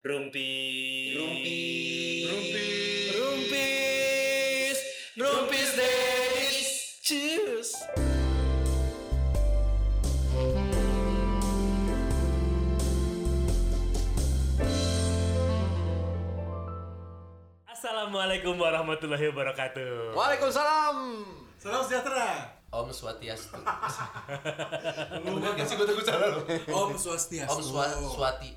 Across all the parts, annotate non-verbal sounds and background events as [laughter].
Rumpi. Rumpi. Rumpi. Rumpis. Rumpis Days. Cheers. Assalamualaikum warahmatullahi wabarakatuh. Waalaikumsalam. Salam sejahtera. Om Swastiastu. [laughs] Bener gak sih gue takut salah lo? Om Swastiastu. Om Swa, Swati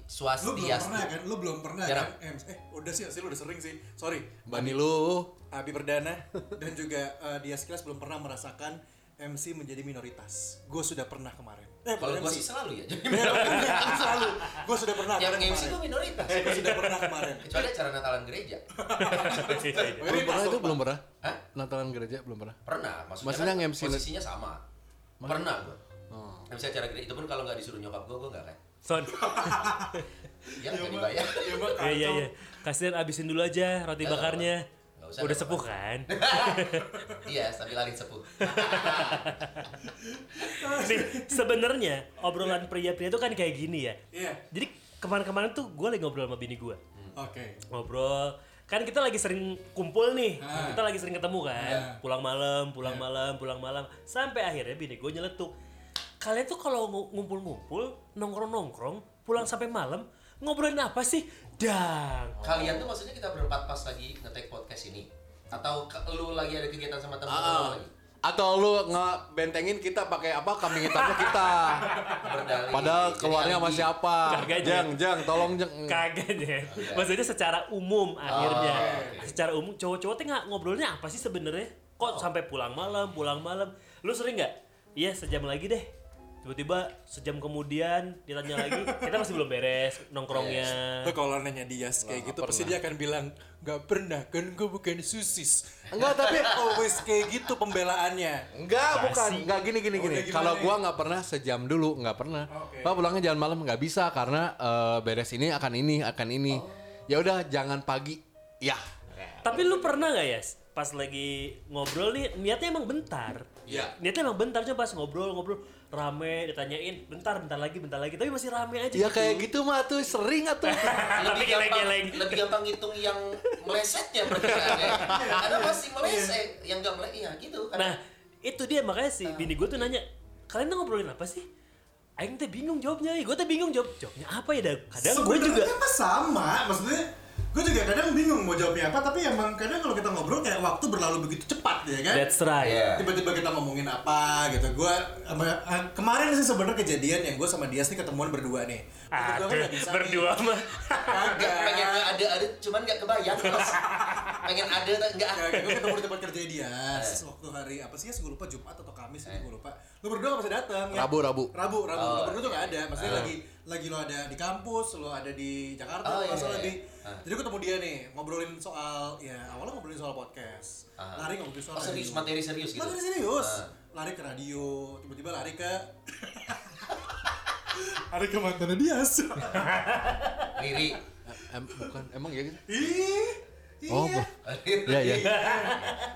Lu belum Swastiastu. pernah kan? Lu belum pernah Jarang. kan? Eh, udah sih, sih lu udah sering sih. Sorry. Bani lu. Abi Perdana dan juga eh, dia sekilas belum pernah merasakan MC menjadi minoritas. Gue sudah pernah kemarin. Eh, Kalau gue MC. sih selalu ya. Jadi [laughs] Ya, bukan selalu. Gue sudah pernah yang. MC gue minoritas. Gue sudah pernah kemarin. Kecuali acara Natalan gereja. [laughs] Belum pernah itu belum pernah. Hah? Natalan gereja belum pernah. Pernah. Maksudnya, Maksudnya kan nge-MC posisinya sama. Pernah gue. Oh. MC acara gereja itu pun kalau nggak disuruh nyokap gue, gue nggak kan. Son. [laughs] Ya nggak dibayar. Ya, Iya iya iya. Kasihan abisin dulu aja roti bakarnya. Udah sepuh kan? [laughs] Iya, sambil lari sepuh. [laughs] Nih, sebenarnya obrolan pria-pria itu kan kayak gini ya. Iya. Jadi kemarin-kemarin tuh gue lagi ngobrol sama bini gue. Oke. Ngobrol. Kan kita lagi sering kumpul nih. Ah. Kita lagi sering ketemu kan. Ah. Pulang malam, pulang malam, pulang malam. Sampai akhirnya bini gue nyeletuk. Kalian tuh kalau ngu- ngumpul-ngumpul, nongkrong-nongkrong, pulang sampai malam, ngobrolin apa sih? Dang. Kalian tuh maksudnya kita berempat pas lagi nge-take podcast ini? Atau ke- lu lagi ada kegiatan sama temen-temen lu Ah. lagi? Atau lu ngebentengin kita pakai apa kambing hitamnya kita. Berdalih. Padahal Jadi keluarnya sama siapa? Kagak, Jeng, jeng, tolong jeng. Kagak ya. Maksudnya secara umum akhirnya. oke. Secara umum cowok-cowok tuh nggak ngobrolnya apa sih sebenarnya? Kok sampai pulang malam, pulang malam? Lu sering nggak? Iya sejam lagi deh. Tiba-tiba sejam kemudian ditanya lagi, kita masih belum beres nongkrongnya. Lu kalau nanya Dias kayak gitu pasti dia akan bilang nggak pernah kan gue bukan susis. Enggak, tapi [laughs] always kayak gitu pembelaannya. Enggak, Basi. bukan. Enggak gini gini Oh, gini. Kalau gua nggak pernah sejam dulu, nggak pernah. Oke. Pak pulangnya jangan malam nggak bisa karena eh, beres ini akan ini akan ini. Ya udah jangan pagi. Ya. Tapi lu pernah nggak ya? Pas lagi ngobrol nih, niatnya emang bentar. Iya. Niatnya emang bentar, cuma pas ngobrol-ngobrol rame, ditanyain, bentar, bentar lagi, bentar lagi. Tapi masih rame aja Ya kayak gitu mah tuh sering atuh. [laughs] Lebih gampang, lebih gampang ngitung yang melesetnya perkiraannya. Ada masih meleset, yang nggak meleset, ya gitu kan. Nah, itu dia makanya sih bini gue tuh nanya, kalian tuh ngobrolin apa sih? Aing teh bingung jawabnya, gue teh bingung jawab jawabnya apa ya? Dah? Kadang gue juga Sebenarnya sama, maksudnya gue juga kadang bingung mau jawabnya apa, tapi emang kadang kalau kita ngobrol kayak waktu berlalu begitu cepat ya kan. that's right. Iya. Tiba-tiba kita ngomongin apa gitu. Gue kemarin sih sebenarnya kejadian yang gue sama Dias nih ketemuan berdua nih. Berdua kan Aduh, nggak bisa nih. berdua mah. Nggak, pengen ada ada, cuman nggak kebayang. Terus. pengen ada, nggak ada. Gue ketemu di tempat kerja Dias waktu hari apa sih ya, gue lupa Jumat atau Kamis gue lupa. Lu berdua gak bisa datang ya? Rabu, Rabu. Rabu, Rabu. Oh, Lu berdua tuh gak ada. Maksudnya Ah. lagi lagi lo ada di kampus, lo ada di Jakarta, Oh, lo iya, iya. di. Ah. Jadi ketemu dia nih, ngobrolin soal ya awalnya ngobrolin soal podcast. Ah. Lari ngobrolin soal Oh, serius, radio. materi serius gitu? Materi serius. Ah. Lari ke radio, tiba-tiba lari ke [laughs] lari ke mantannya Dias. Riri. Em, bukan emang ya gitu. Ih. Oh, iya. bu- [laughs] Iya, iya.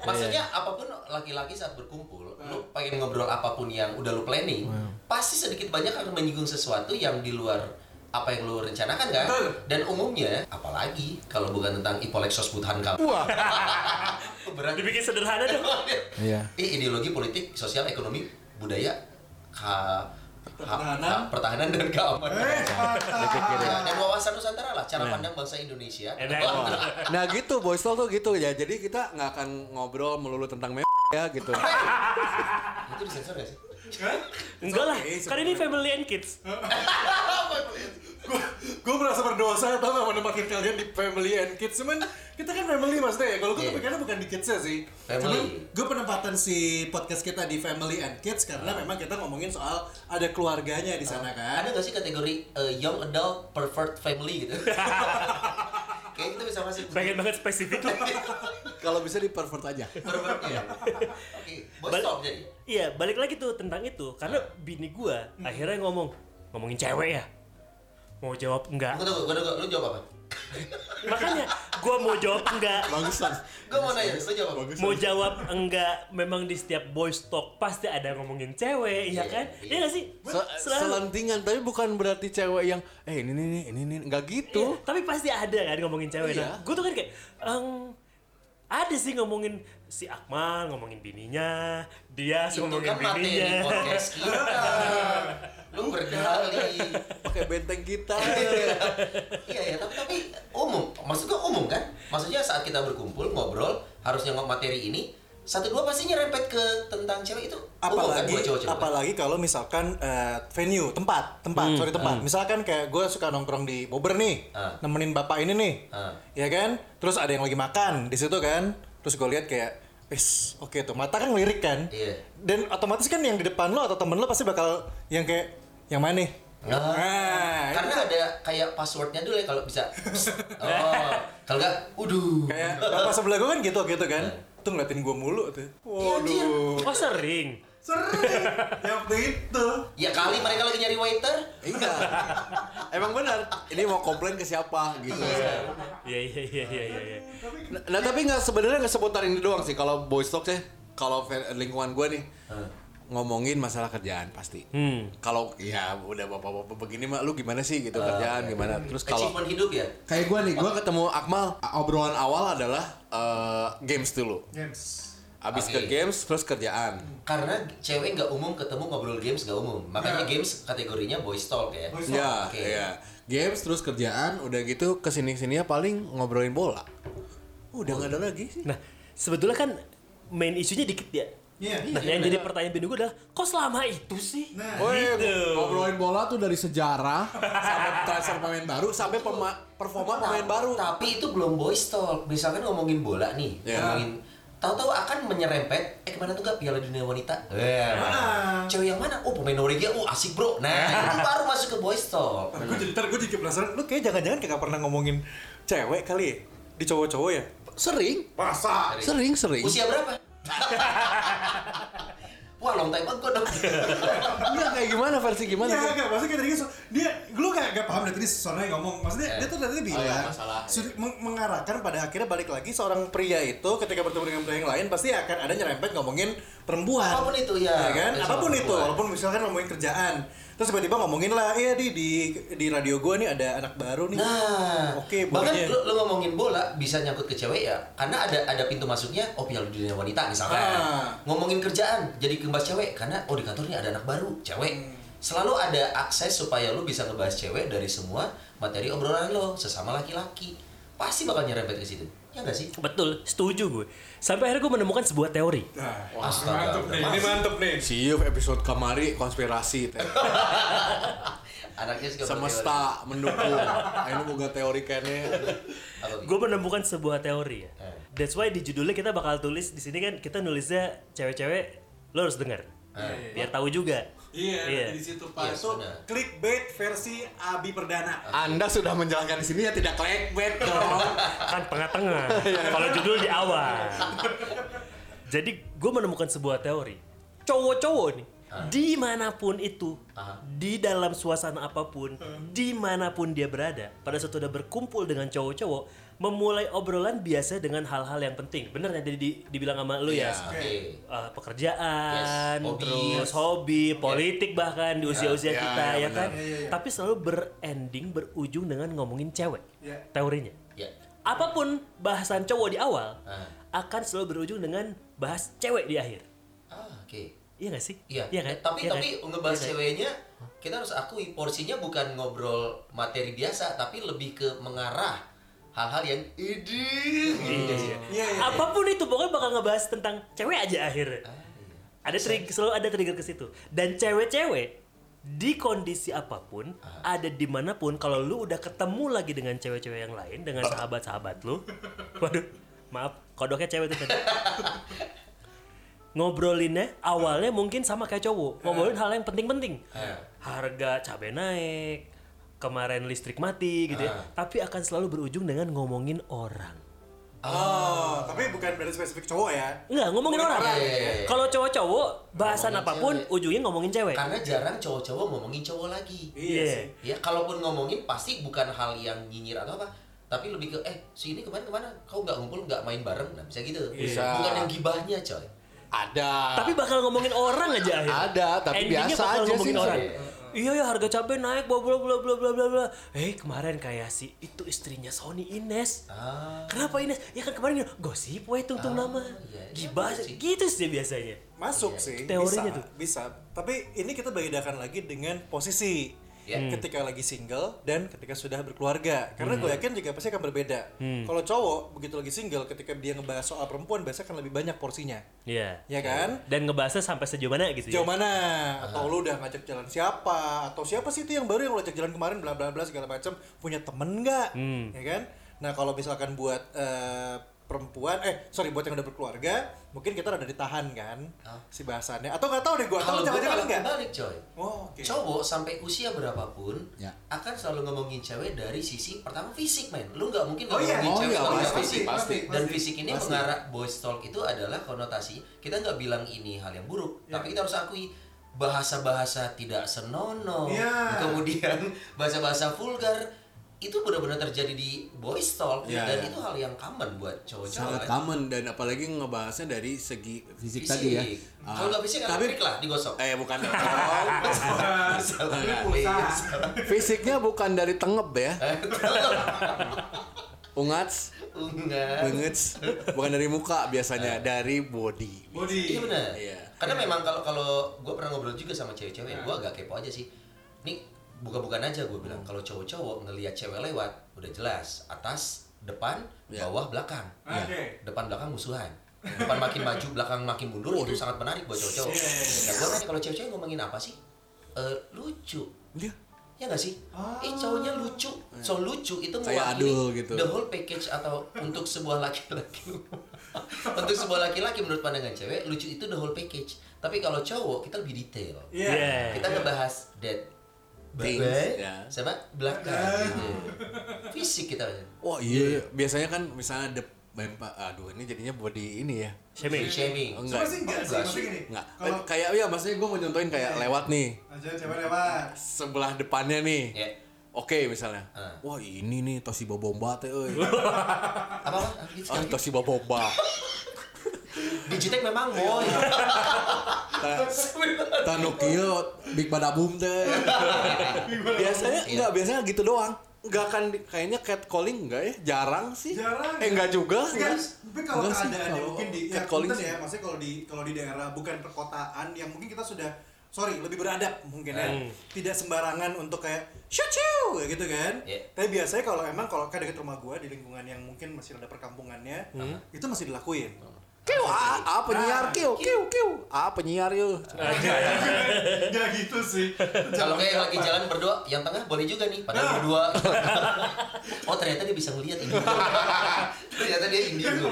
Maksudnya apa pun laki-laki saat berkumpul, lu pengen ngobrol apa pun yang udah lu planning, pasti sedikit banyak akan menyinggung sesuatu yang di luar apa yang lu rencanakan kan? Betul. Dan umumnya, apalagi kalau bukan tentang Ipolexos Buthan kamu. Wah. [laughs] Berat. Dibikin sederhana dong. [laughs] Iya. Ideologi politik, sosial, ekonomi, budaya, ka, Pertahanan. ha- pertahanan dan keamanan. Eh. Ya, dan wawasan Nusantara lah, cara pandang bangsa Indonesia. Enak. [laughs] Nah gitu boys talk tuh gitu ya. Jadi kita nggak akan ngobrol melulu tentang me ya gitu. Itu disensor gak sih? Enggak lah, okay, kan ini family and kids. [laughs] gue merasa berdosa tau gak menempatin kalian di family and kids. Cuman kita kan family maksudnya ya. Kalau gue Iya. kepikirannya bukan di kidsnya sih. Family. cuman gue penempatan si podcast kita di family and kids karena memang kita ngomongin soal ada keluarganya di sana kan. Ada gak sih kategori uh, young adult pervert family gitu? [laughs] Kayak kita bisa masuk Pengen banget spesifik. [laughs] Kalau bisa di pervert aja. pervert ya. Oke, bos Bal- stop jadi. Iya, balik lagi tuh tentang itu. Karena bini gua akhirnya ngomong, ngomongin cewek ya. Mau jawab enggak? Tunggu tunggu, gua tunggu, lu jawab apa? Makanya gua mau jawab enggak. Bagusan. Gue mau nanya, lu jawab. Mau jawab enggak memang di setiap boys talk pasti ada ngomongin cewek, ya Iya, kan? iya. Iya nggak sih? Se- Selalu. selentingan tapi bukan berarti cewek yang eh ini nih ini nih nggak gitu. Iya, tapi pasti ada kan ngomongin cewek. Iya. Nah, gue tuh kan kayak "Eng, ada sih ngomongin si Akmal ngomongin bininya, dia Itu ngomongin kan materi bininya. podcast kita. [laughs] Lu berdalih. [laughs] Pakai benteng kita. [laughs] Iya ya, tapi tapi umum. Maksud gua umum kan? Maksudnya saat kita berkumpul ngobrol harusnya ngomong materi ini satu dua pasti nyerempet ke tentang cewek itu umum kan apalagi buat cowok-cowok. apalagi kalau misalkan eh, venue tempat tempat sorry tempat misalkan kayak gue suka nongkrong di Bobber nih Ah. nemenin bapak ini nih Ah. ya kan terus ada yang lagi makan di situ kan terus gue lihat kayak wis oke tuh mata kan ngelirik kan Iya. dan otomatis kan yang di depan lo atau temen lo pasti bakal yang kayak yang mana nih Nah, nah karena ada kayak passwordnya dulu ya kalau bisa. [laughs] Oh, kalau nggak, uduh. kayak bapak sebelah gue kan gitu gitu kan tuh ngeliatin gue mulu tuh waduh Oh sering. Sering. ya waktu itu. Ya kali mereka lagi nyari waiter. Iya. Emang benar. Ini mau komplain ke siapa gitu. Iya iya iya iya iya. iya. Nah, nah, tapi nggak sebenarnya nggak seputar ini doang sih kalau boys talk sih. Kalau lingkungan gue nih ngomongin masalah kerjaan pasti. Hmm. Kalau ya udah bapak-bapak begini mah lu gimana sih gitu kerjaan gimana. Terus kalau Achievement hidup ya. kayak gue nih, gue ketemu Akmal. Obrolan awal adalah eh, games dulu. Games. Abis Oke. ke games terus kerjaan. Karena cewek nggak umum ketemu ngobrol games nggak umum. Makanya Ya. games kategorinya boys talk ya. Boys Ya, Oke. ya. Games terus kerjaan, udah gitu ke sini sininya paling ngobrolin bola. Udah nggak ada lagi sih. Nah sebetulnya kan main isunya dikit ya. Iya. Nah yang jadi pertanyaan bini gue adalah kok selama itu sih? Nah, Woi, gitu. ngobrolin bola tuh dari sejarah sampai transfer pemain baru sampai pema- performa pemain baru. Tapi itu belum boys talk. Misalkan ngomongin bola nih, Ya. ngomongin tahu-tahu akan menyerempet eh ke mana tuh gak Piala Dunia Wanita? Eh, Ah. cewek yang mana? Oh pemain Norwegia, oh asik bro. Nah itu baru masuk ke boys talk. gue jadi ntar gue jadi penasaran lu kayak jangan-jangan kayak gak pernah ngomongin cewek kali ya di cowok-cowok ya Sering, Masa? sering, sering. Usia berapa? [laughs] Wah long time ago dong. Enggak kayak gimana versi gimana? Iya, enggak, maksudnya kayak tadi so- dia, lu gak, gak paham dari tadi soalnya ngomong, maksudnya Eh. dia tuh tadi bilang, Oh iya, masalah. suri- meng- mengarahkan pada akhirnya balik lagi seorang pria itu ketika bertemu dengan pria yang lain pasti akan ada nyerempet ngomongin perempuan Apa pun itu, ya. ya kan Bersama apa pun itu perempuan. walaupun misalkan ngomongin kerjaan terus tiba-tiba ngomongin lah iya di di di radio gue nih ada anak baru nih Nah, oke bahkan boleh lu, lu ngomongin bola bisa nyangkut ke cewek ya, karena ada ada pintu masuknya. Oh Piala Dunia Wanita misalkan. Ah. Ngomongin kerjaan jadi kembas cewek karena oh di kantor ini ada anak baru cewek. Selalu ada akses supaya lu bisa ngebahas cewek dari semua materi obrolan lo sesama laki-laki. Pasti bakal nyerempet ke situ. Ya sih? Betul, setuju gue. Sampai akhirnya gue menemukan sebuah teori. Nah, Astaga, mantep nih, ini mantep nih. Siup episode kemari konspirasi teh. [laughs] Anaknya Semesta mendukung. [laughs] Ayo boga teori Bi? Gue menemukan sebuah teori ya. That's why di judulnya kita bakal tulis di sini kan kita nulisnya cewek-cewek lo harus dengar. Eh. Biar tahu juga. Iya, Iya. di situ Iya, Pak. Itu sudah. clickbait versi Abi Perdana. Anda sudah menjalankan di sini ya tidak clickbait dong. Kan tengah-tengah. [laughs] Kalau judul di awal. Jadi gue menemukan sebuah teori. Cowok-cowok nih, di mana pun itu, Ah. di dalam suasana apa pun, di mana pun dia berada, pada saat udah berkumpul dengan cowok-cowok, memulai obrolan biasa dengan hal-hal yang penting. Bener yang tadi di- dibilang sama lu ya? Iya. Oke. Uh, pekerjaan, Yes, hobi. terus hobi, politik bahkan di usia-usia Ya, kita ya, ya, kan. benar. Iya, iya, iya. Tapi selalu berending berujung dengan ngomongin cewek. Iya. Teorinya. Ya. Apa pun bahasan cowok di awal Ah. akan selalu berujung dengan bahas cewek di akhir. Ah, oke. Iya gak sih? Iya, Iya kan? Eh, tapi Iya tapi kan? ngebahas Iya kan? ceweknya kita harus akui porsinya bukan ngobrol materi biasa tapi lebih ke mengarah hal-hal yang idih. Iya, iya. Iya, iya. Apa pun itu pokoknya bakal ngebahas tentang cewek aja akhirnya. Ah, iya. Ada trik selalu ada trigger ke situ. Dan cewek-cewek di kondisi apa pun, Ah. ada di mana pun, kalau lu udah ketemu lagi dengan cewek-cewek yang lain, dengan sahabat-sahabat lu, waduh, maaf, kodoknya cewek itu tadi. Ngobrolinnya awalnya mungkin sama kayak cowok, ngobrolin hal yang penting-penting. Ah. Harga cabai naik, kemarin listrik mati gitu ya. Ah. Tapi akan selalu berujung dengan ngomongin orang. oh tapi bukan berarti spesifik cowok ya Enggak, ngomongin orang. orang, iya, iya, iya. Kalau cowok-cowok, bahasan Ngomongin apa pun cewek. ujungnya ngomongin cewek. Karena jarang cowok-cowok ngomongin cowok lagi. Iya. Ya, kalaupun ngomongin pasti bukan hal yang nyinyir atau apa. tapi lebih ke eh si ini ke mana ke mana kau nggak ngumpul nggak main bareng nah bisa gitu Bisa. bukan yang gibahnya coy Ada. Tapi bakal ngomongin orang aja akhirnya. Ada, tapi Endingnya biasa bakal aja ngomongin sih, orang. Iya ya harga cabai naik bla bla bla bla bla bla bla. Eh kemarin kayak si itu istrinya Sony Ines. ah Kenapa Ines? Ya kan kemarin gosip we tungtung nama. iya, iya, Gibah iya sih. gitu sih biasanya. Masuk sih, Teorinya bisa, tuh. bisa. Tapi ini kita bedakan lagi dengan posisi. Ya. Ketika lagi single dan ketika sudah berkeluarga. Karena gue yakin juga pasti akan berbeda. Kalau cowok begitu lagi single ketika dia ngebahas soal perempuan biasanya akan lebih banyak porsinya. Iya. Ya kan? Dan ngebahasnya sampai sejauh mana gitu ya. Sejauh mana? Atau lu udah ngajak jalan siapa? Atau siapa sih itu yang baru yang lu ajak jalan kemarin bla bla bla segala macam? Punya temen nggak? Ya kan? Nah kalau misalkan buat eh, perempuan, eh sorry buat yang udah berkeluarga, mungkin kita rada ditahan kan Hah? si bahasannya. Atau nggak tahu deh gua. gue jangan-jangan enggak? kebalik coy Oh, oke. cowok sampai usia berapapun Ya. akan selalu ngomongin cewek dari sisi pertama fisik men lu nggak mungkin Oh iya. ngomongin Oh cewek iya, nggak pasti, fisik pasti. dan fisik ini mengarah boys talk itu adalah konotasi kita nggak bilang ini hal yang buruk Ya. tapi kita harus akui bahasa-bahasa tidak senonoh Ya. kemudian bahasa-bahasa vulgar itu benar-benar terjadi di boys talk Ya, dan ya. itu hal yang common buat sangat cowok-cowok common dan apalagi ngebahasnya dari segi fisik, Fisik. tadi ya. Ah, kalau nggak fisik kan tapi lah digosok eh bukan [laughs] fisiknya bukan dari tengep ya. Ungats, Enggak. bengets, bukan dari muka biasanya, dari body. Body. Iya benar. Iya. Karena memang kalau kalau gue pernah ngobrol juga sama cewek-cewek, gue agak kepo aja sih. Nih buka-bukan aja gue bilang kalau cowok-cowok ngelihat cewek lewat udah jelas atas, depan, Iya. bawah, belakang. Oke. Depan belakang musuhan. Depan makin maju, belakang makin mundur itu sangat menarik buat cowok-cowok. Iya, iya, iya. Nah gue nanya kalau cewek-cewek ngomongin apa sih? Eh lucu. Iya. Ya nggak sih? Eh cowoknya lucu. So lucu itu mewakili gitu. the whole package atau untuk sebuah laki-laki. [laughs] untuk sebuah laki-laki menurut pandangan cewek, lucu itu the whole package. Tapi kalau cowok kita lebih detail. Iya. Iya. Kita ngebahas that Things, ya. sama belakang gitu. Fisik kita. Wah iya, biasanya kan misalnya de Bempa, aduh ini jadinya body ini ya. Shaming. Shaming. Oh, sih enggak sih, Enggak sih. gini. Enggak, Kalau kayak ya maksudnya gue mau contohin kayak lewat nih, aja cewek lewat. sebelah depannya nih. Ya. Oke misalnya, Ah. wah ini nih Toshiba Bomba teh, euy. [laughs] Apa apa? Gitu ah. Toshiba Bomba. Digitek memang boy. [laughs] Tanukio Big Badabum teh. biasanya Iya. enggak biasanya gitu doang. Enggak akan kayaknya catcalling enggak ya? Jarang sih. Jarang. Eh enggak juga. Enggak, tapi kalau Enggak sih, keadaannya kalau mungkin di ya, catcalling sih. ya, maksudnya kalau di kalau di daerah bukan perkotaan yang mungkin kita sudah sorry lebih beradab mungkin ya Hmm. tidak sembarangan untuk kayak shoo shoo kayak gitu kan Iya. tapi biasanya kalau emang kalau kan dekat rumah gua di lingkungan yang mungkin masih ada perkampungannya itu masih dilakuin Kiu, ah, ah penyiar kiu, kiu, kiu. Ah penyiar yuk. Gak gitu sih Kalau kayak lagi jalan berdua, yang tengah boleh juga nih, padahal berdua. [laughs] oh ternyata dia bisa ngeliat ini. [laughs] ternyata dia indigo. [laughs]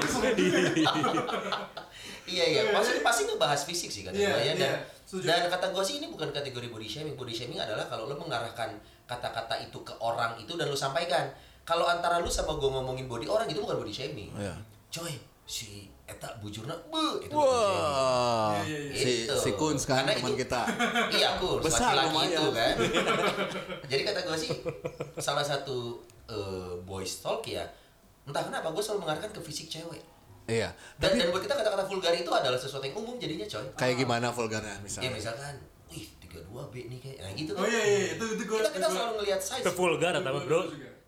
iya iya, pasti pasti ngebahas fisik sih kata Iya, ya dan iya, setuju. dan kata gue sih ini bukan kategori body shaming. Body shaming adalah kalau lo mengarahkan kata-kata itu ke orang itu dan lo sampaikan. Kalau antara lu sama gue ngomongin body orang itu bukan body shaming. Iya. Coy, si eta bujurna be itu. Wah, Iya, iya, iya. si Gitu. si Kuns kan Karena teman itu- kita. [laughs] iya kurs Besar lumayan. itu kan [laughs] jadi kata gue sih salah satu eh, boys talk ya entah kenapa gue selalu mengarahkan ke fisik cewek Iya. dan, Tapi dan buat kita kata-kata vulgar itu adalah sesuatu yang umum jadinya coy kayak gimana vulgarnya ya misalnya? misalkan wih 32 B nih kayak nah gitu oh iya iya itu itu gua kita, kita selalu ngelihat size Itu vulgar atau apa, bro?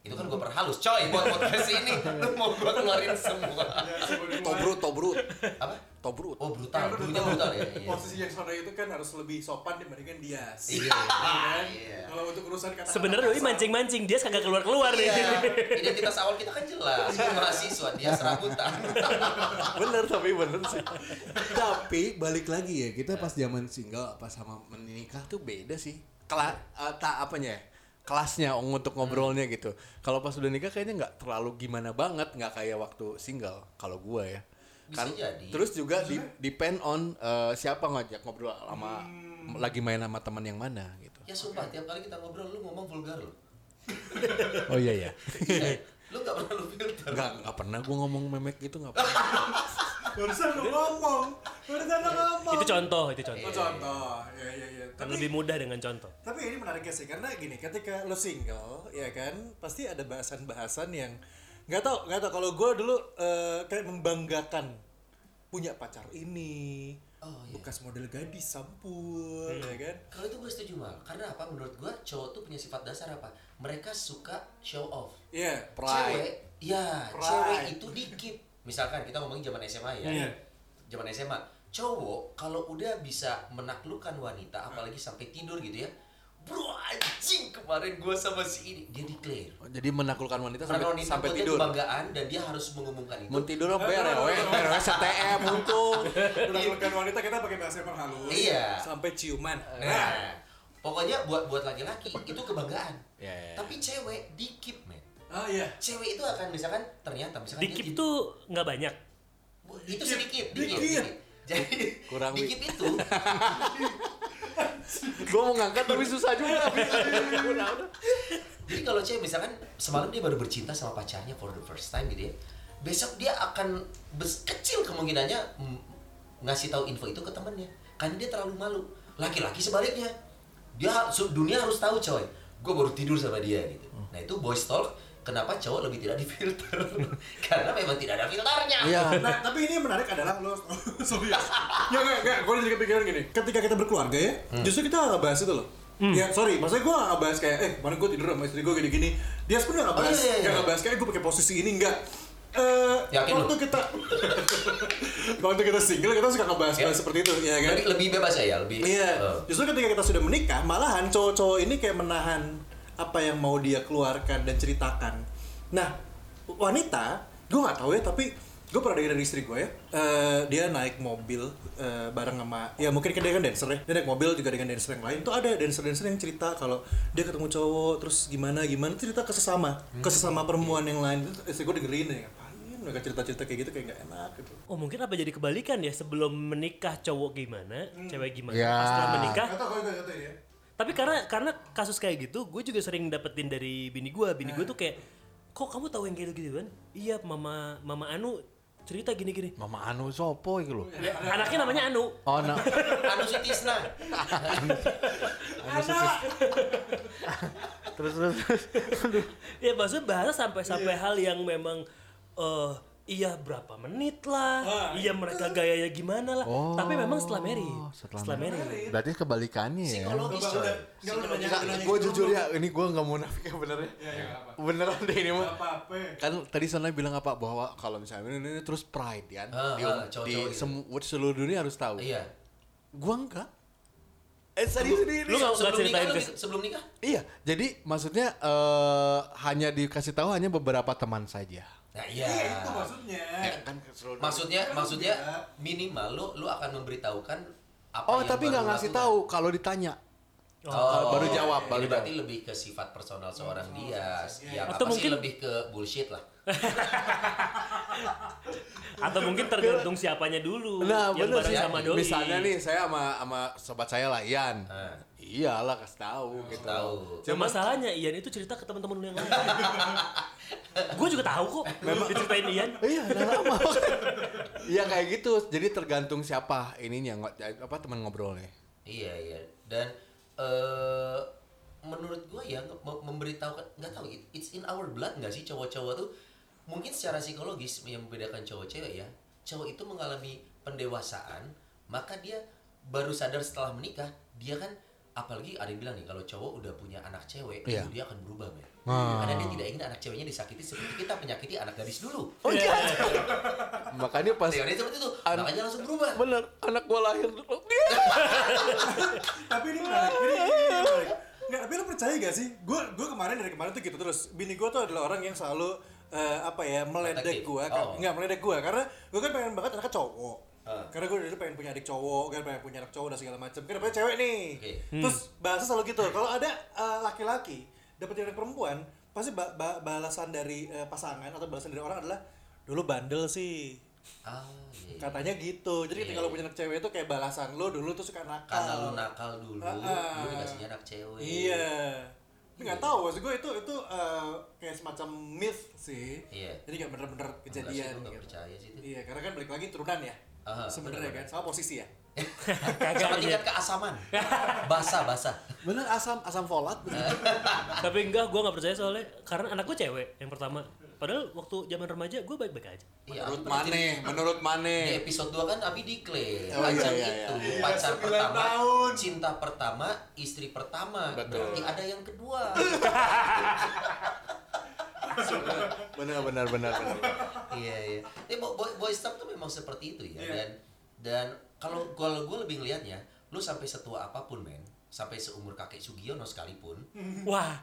Itu kan gue perhalus coy buat podcast ini [laughs] lu mau gue keluarin semua Ya, sebelum Tobrut, tobrut, apa tobrut. oh brutal tahu, brutal ya iya. posisi yang sana itu kan harus lebih sopan dibandingkan dia Iya. kan? Iya. kalau untuk urusan kata Sebenarnya doi mancing-mancing dia kagak keluar-keluar nih. Iya, [laughs] identitas awal kita kan jelas, dia mahasiswa, dia serabutan. [laughs] bener tapi bener sih. tapi balik lagi ya kita pas zaman single pas sama menikah tuh beda sih. Kela eh, tak apanya ya? Kelasnya untuk ngobrolnya gitu. Kalau pas udah nikah kayaknya nggak terlalu gimana banget, nggak kayak waktu single. Kalau gua ya. Bisa jadi. Terus juga di, depend on eh, siapa ngajak ngobrol sama lagi main sama teman yang mana gitu. Ya sumpah, tiap kali kita ngobrol lu ngomong vulgar lu. [laughs] Oh iya ya. Eh, lu gak pernah lu filter. Nggak pernah gua ngomong memek gitu nggak pernah. [laughs] barusan lu ngomong Bercanda ngomong. Itu contoh, itu contoh. Oh, contoh. Ya ya ya. Tapi lebih mudah dengan contoh. Tapi ini menariknya sih karena gini, ketika lo single, ya kan, pasti ada bahasan-bahasan yang nggak tau, nggak tau. Kalau gue dulu eh, kayak membanggakan punya pacar ini, Oh, iya. bekas model gadis sampul, ya kan. Kalau itu gue setuju mal. Karena apa? Menurut gue cowok tuh punya sifat dasar apa? Mereka suka show off. Iya, Cewek, ya Pride. cewek itu dikit. Misalkan kita ngomongin zaman SMA ya. Iya. Zaman SMA, cowok kalau udah bisa menaklukkan wanita, apalagi sampai tidur gitu ya. Bro anjing kemarin gue sama si ini dia declare. Oh, Jadi menaklukkan wanita sampai, wanita sampai tidur. kebanggaan dan dia harus mengumumkan itu. Mau tidur apa ya, rewe, rewe CTM untung. menaklukkan wanita kita pakai bahasa yang halus. Iya. Sampai ciuman. Nah, pokoknya buat buat laki-laki itu kebanggaan. Ya, ya. Tapi cewek dikit, men. Oh iya. Cewek itu akan misalkan ternyata misalkan dia Dikip tid- tuh nggak banyak. itu sedikit, Dikit. dikit, dikit. Jadi Kurang, Wi. dikit itu [laughs] Gue mau ngangkat tapi susah juga. [laughs] Jadi kalau cewek misalkan semalam dia baru bercinta sama pacarnya for the first time gitu ya. Besok dia akan kecil kemungkinannya ngasih tahu info itu ke temennya karena dia terlalu malu. Laki-laki sebaliknya. Dia dunia harus tahu coy. Gue baru tidur sama dia gitu. Nah, itu boys talk kenapa cowok lebih tidak difilter? [laughs] karena memang tidak ada filternya. Iya. Nah, tapi ini yang menarik adalah lo [laughs] sorry ya. Ya enggak, enggak, gue jadi kepikiran gini. Ketika kita berkeluarga ya, justru kita nggak bahas itu loh. Ya, sorry, maksudnya gue nggak bahas kayak, eh, kemarin gue tidur sama istri gue gini-gini. Dia sebenarnya nggak Oh, bahas, iya, iya, nggak iya. nggak bahas kayak gue pakai posisi ini enggak. Eh, Yakin waktu lu? kita [laughs] waktu kita single kita suka ngebahas Ya. seperti itu, ya kan? Lebih, lebih bebas ya, lebih. Iya. Oh. Justru ketika kita sudah menikah, malahan cowok-cowok ini kayak menahan apa yang mau dia keluarkan dan ceritakan. Nah, wanita, gue nggak tahu ya, tapi gue pernah dengar dari istri gue ya, eh, dia naik mobil eh, bareng sama, ya mungkin kan dia kan dancer ya, dia naik mobil juga dengan dancer yang lain. Tuh ada dancer-dancer yang cerita kalau dia ketemu cowok, terus gimana gimana cerita ke sesama, ke sesama perempuan yang lain. Terus istri gue dengerin ya, mereka cerita-cerita kayak gitu kayak nggak enak gitu. Oh mungkin apa jadi kebalikan ya sebelum menikah cowok gimana, cewek gimana. Ya. Setelah menikah, Gak tau kalau itu itu ya. Tapi karena karena kasus kayak gitu, gue juga sering dapetin dari bini gue. Bini gue tuh kayak, kok kamu tahu yang kayak gitu kan? Iya, mama mama Anu cerita gini-gini. Mama Anu sopo iki lho. Anaknya namanya Anu. Oh, nah. [laughs] Anu si Tisna. [laughs] terus terus. terus. Ya maksudnya bahasa sampai sampai hal yang memang eh iya berapa menit lah, iya mereka gayanya gimana lah. Oh, Tapi memang setelah married, setelah setelah, married. Berarti kebalikannya ya. Psikologis coy. Gue gitu jujur ya, ini gue nggak mau nafik ya bener ya. Ya, ya, nggak apa. Beneran deh ini mah. apa-apa. Kan tadi sana bilang apa bahwa kalau misalnya ini, ini terus pride kan. Ah, di, ah, di cowok-cowok gitu. seluruh dunia harus tahu. Iya. Gua enggak. Eh serius ini. Lu nggak nggak Sebelum nikah, ceritain lu, ke sebelum nikah? Iya, jadi maksudnya eh hanya dikasih tahu hanya beberapa teman saja. Nah, iya. Iya, itu maksudnya. Kan ke seluruh Maksudnya, Kan maksudnya minimal lu lu akan memberitahukan apa Oh, yang tapi nggak ngasih lakukan. tahu kalau ditanya. Oh, baru jawab, baru berarti lebih ke sifat personal seorang dia. Iya, Ya, Atau apa sih mungkin- lebih ke bullshit lah. [laughs] atau mungkin tergantung siapanya dulu Nah, yang bener bareng sih. sama doi. Misalnya nih saya sama sama sobat saya lah Ian. Nah. Iyalah kasih tahu gitu. tahu. Ya, masalahnya Ian itu cerita ke teman-teman yang lain. [laughs] gue juga tahu kok. Memang diceritain Ian. [laughs] Iya, lama. Iya kayak gitu. Jadi tergantung siapa ininya nggak apa teman ngobrolnya. Iya iya dan eh menurut gua ya memberitahukan nggak tahu it- it's in our blood nggak sih cowok-cowok tuh mungkin secara psikologis yang membedakan cowok cewek ya cowok itu mengalami pendewasaan maka dia baru sadar setelah menikah dia kan apalagi ada yang bilang nih kalau cowok udah punya anak cewek Iya. itu dia akan berubah men Ah. karena dia tidak ingin anak ceweknya disakiti seperti kita menyakiti anak gadis dulu Oh iya. Makanya pas teori seperti itu An- makanya langsung berubah bener anak gua lahir dulu. tapi ini menarik ini, ini, ini menarik nggak tapi lo percaya gak sih gue gue kemarin dari kemarin tuh gitu terus bini gue tuh adalah orang yang selalu eh, apa ya meledek gue Oh. nggak meledek gue karena gue kan pengen banget anaknya cowok Ah. karena gue dari dulu pengen punya adik cowok kan pengen punya anak cowok dan segala macam kan dapetnya cewek nih Oke. terus bahasa selalu gitu kalau ada eh, laki-laki dapetin anak perempuan pasti ba- ba- balasan dari eh, pasangan atau balasan dari orang adalah dulu bandel sih ah iya, iya. katanya gitu jadi ketika Iya. lo punya anak cewek itu kayak balasan lo dulu tuh suka nakal karena lu nakal dulu Ah. lu dikasihnya anak cewek Iya. Tapi nggak tahu, maksud gue itu itu eh, kayak semacam myth sih. Iya. Jadi nggak bener-bener Enggak sih, kejadian. nggak gitu. percaya sih itu. Iya, karena kan balik lagi turunan ya. Aha, Sebenarnya kan sama posisi ya. Kagak Sama tingkat keasaman. Basah, basah. Bener asam asam folat. [laughs] Tapi enggak, gue nggak percaya soalnya karena anak gue cewek yang pertama. Padahal waktu zaman remaja gue baik-baik aja. Iya, menurut pernah Mane, cerita- menurut Di Mane. episode 2 kan Abi diklaim Oh, iya, pacar iya, itu iya. pacar Sembilan pertama, tahun. cinta pertama, istri pertama. Betul. Berarti ada yang kedua. [laughs] Bener bener bener bener. iya iya. Eh boy, boy, boy stuff tuh memang seperti itu ya Iya. dan dan kalau kalau gue lebih ngelihatnya, lu sampai setua apa pun men, sampai seumur kakek Sugiono sekalipun, Wah,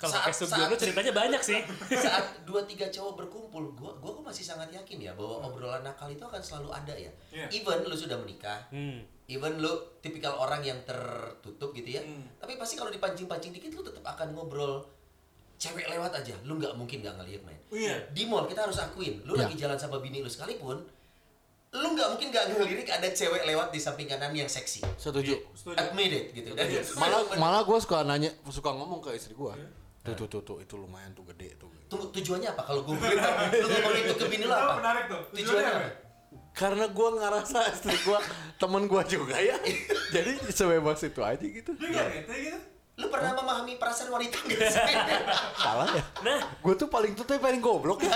kalau Saat- pakai Sugiono ceritanya banyak sih. [laughs] saat dua tiga cowok berkumpul, gua gua kok masih sangat yakin ya bahwa obrolan nakal itu akan selalu ada ya. Iya. Even lu sudah menikah, Hmm. even lu tipikal orang yang tertutup gitu ya, Hmm. tapi pasti kalau dipancing-pancing dikit lu tetap akan ngobrol cewek lewat aja, lu nggak mungkin nggak ngeliat main. Iya. Di mall kita harus akuin, lu Iya. lagi jalan sama bini lu sekalipun, lu nggak mungkin nggak ngelirik ada cewek lewat di samping kanan yang seksi. Setuju. Setuju. Admit it gitu. Dan [laughs] Malah malah gue suka nanya, suka ngomong ke istri gue. Tuh tuh tuh tuh itu lumayan tuh gede tuh. Tunggu tujuannya apa kalau gue tahu? Lu ngomong itu ke bini lu Itu apa? menarik tuh. Tujuannya Tujuannya apa? Karena gue ngerasa istri gue temen gue juga ya. [laughs] Jadi sebebas itu aja gitu. Nggak bete gitu? Lu pernah memahami perasaan wanita nggak sih? [laughs] Salah ya. Nah, Gue tuh paling tuh tapi paling goblok ya.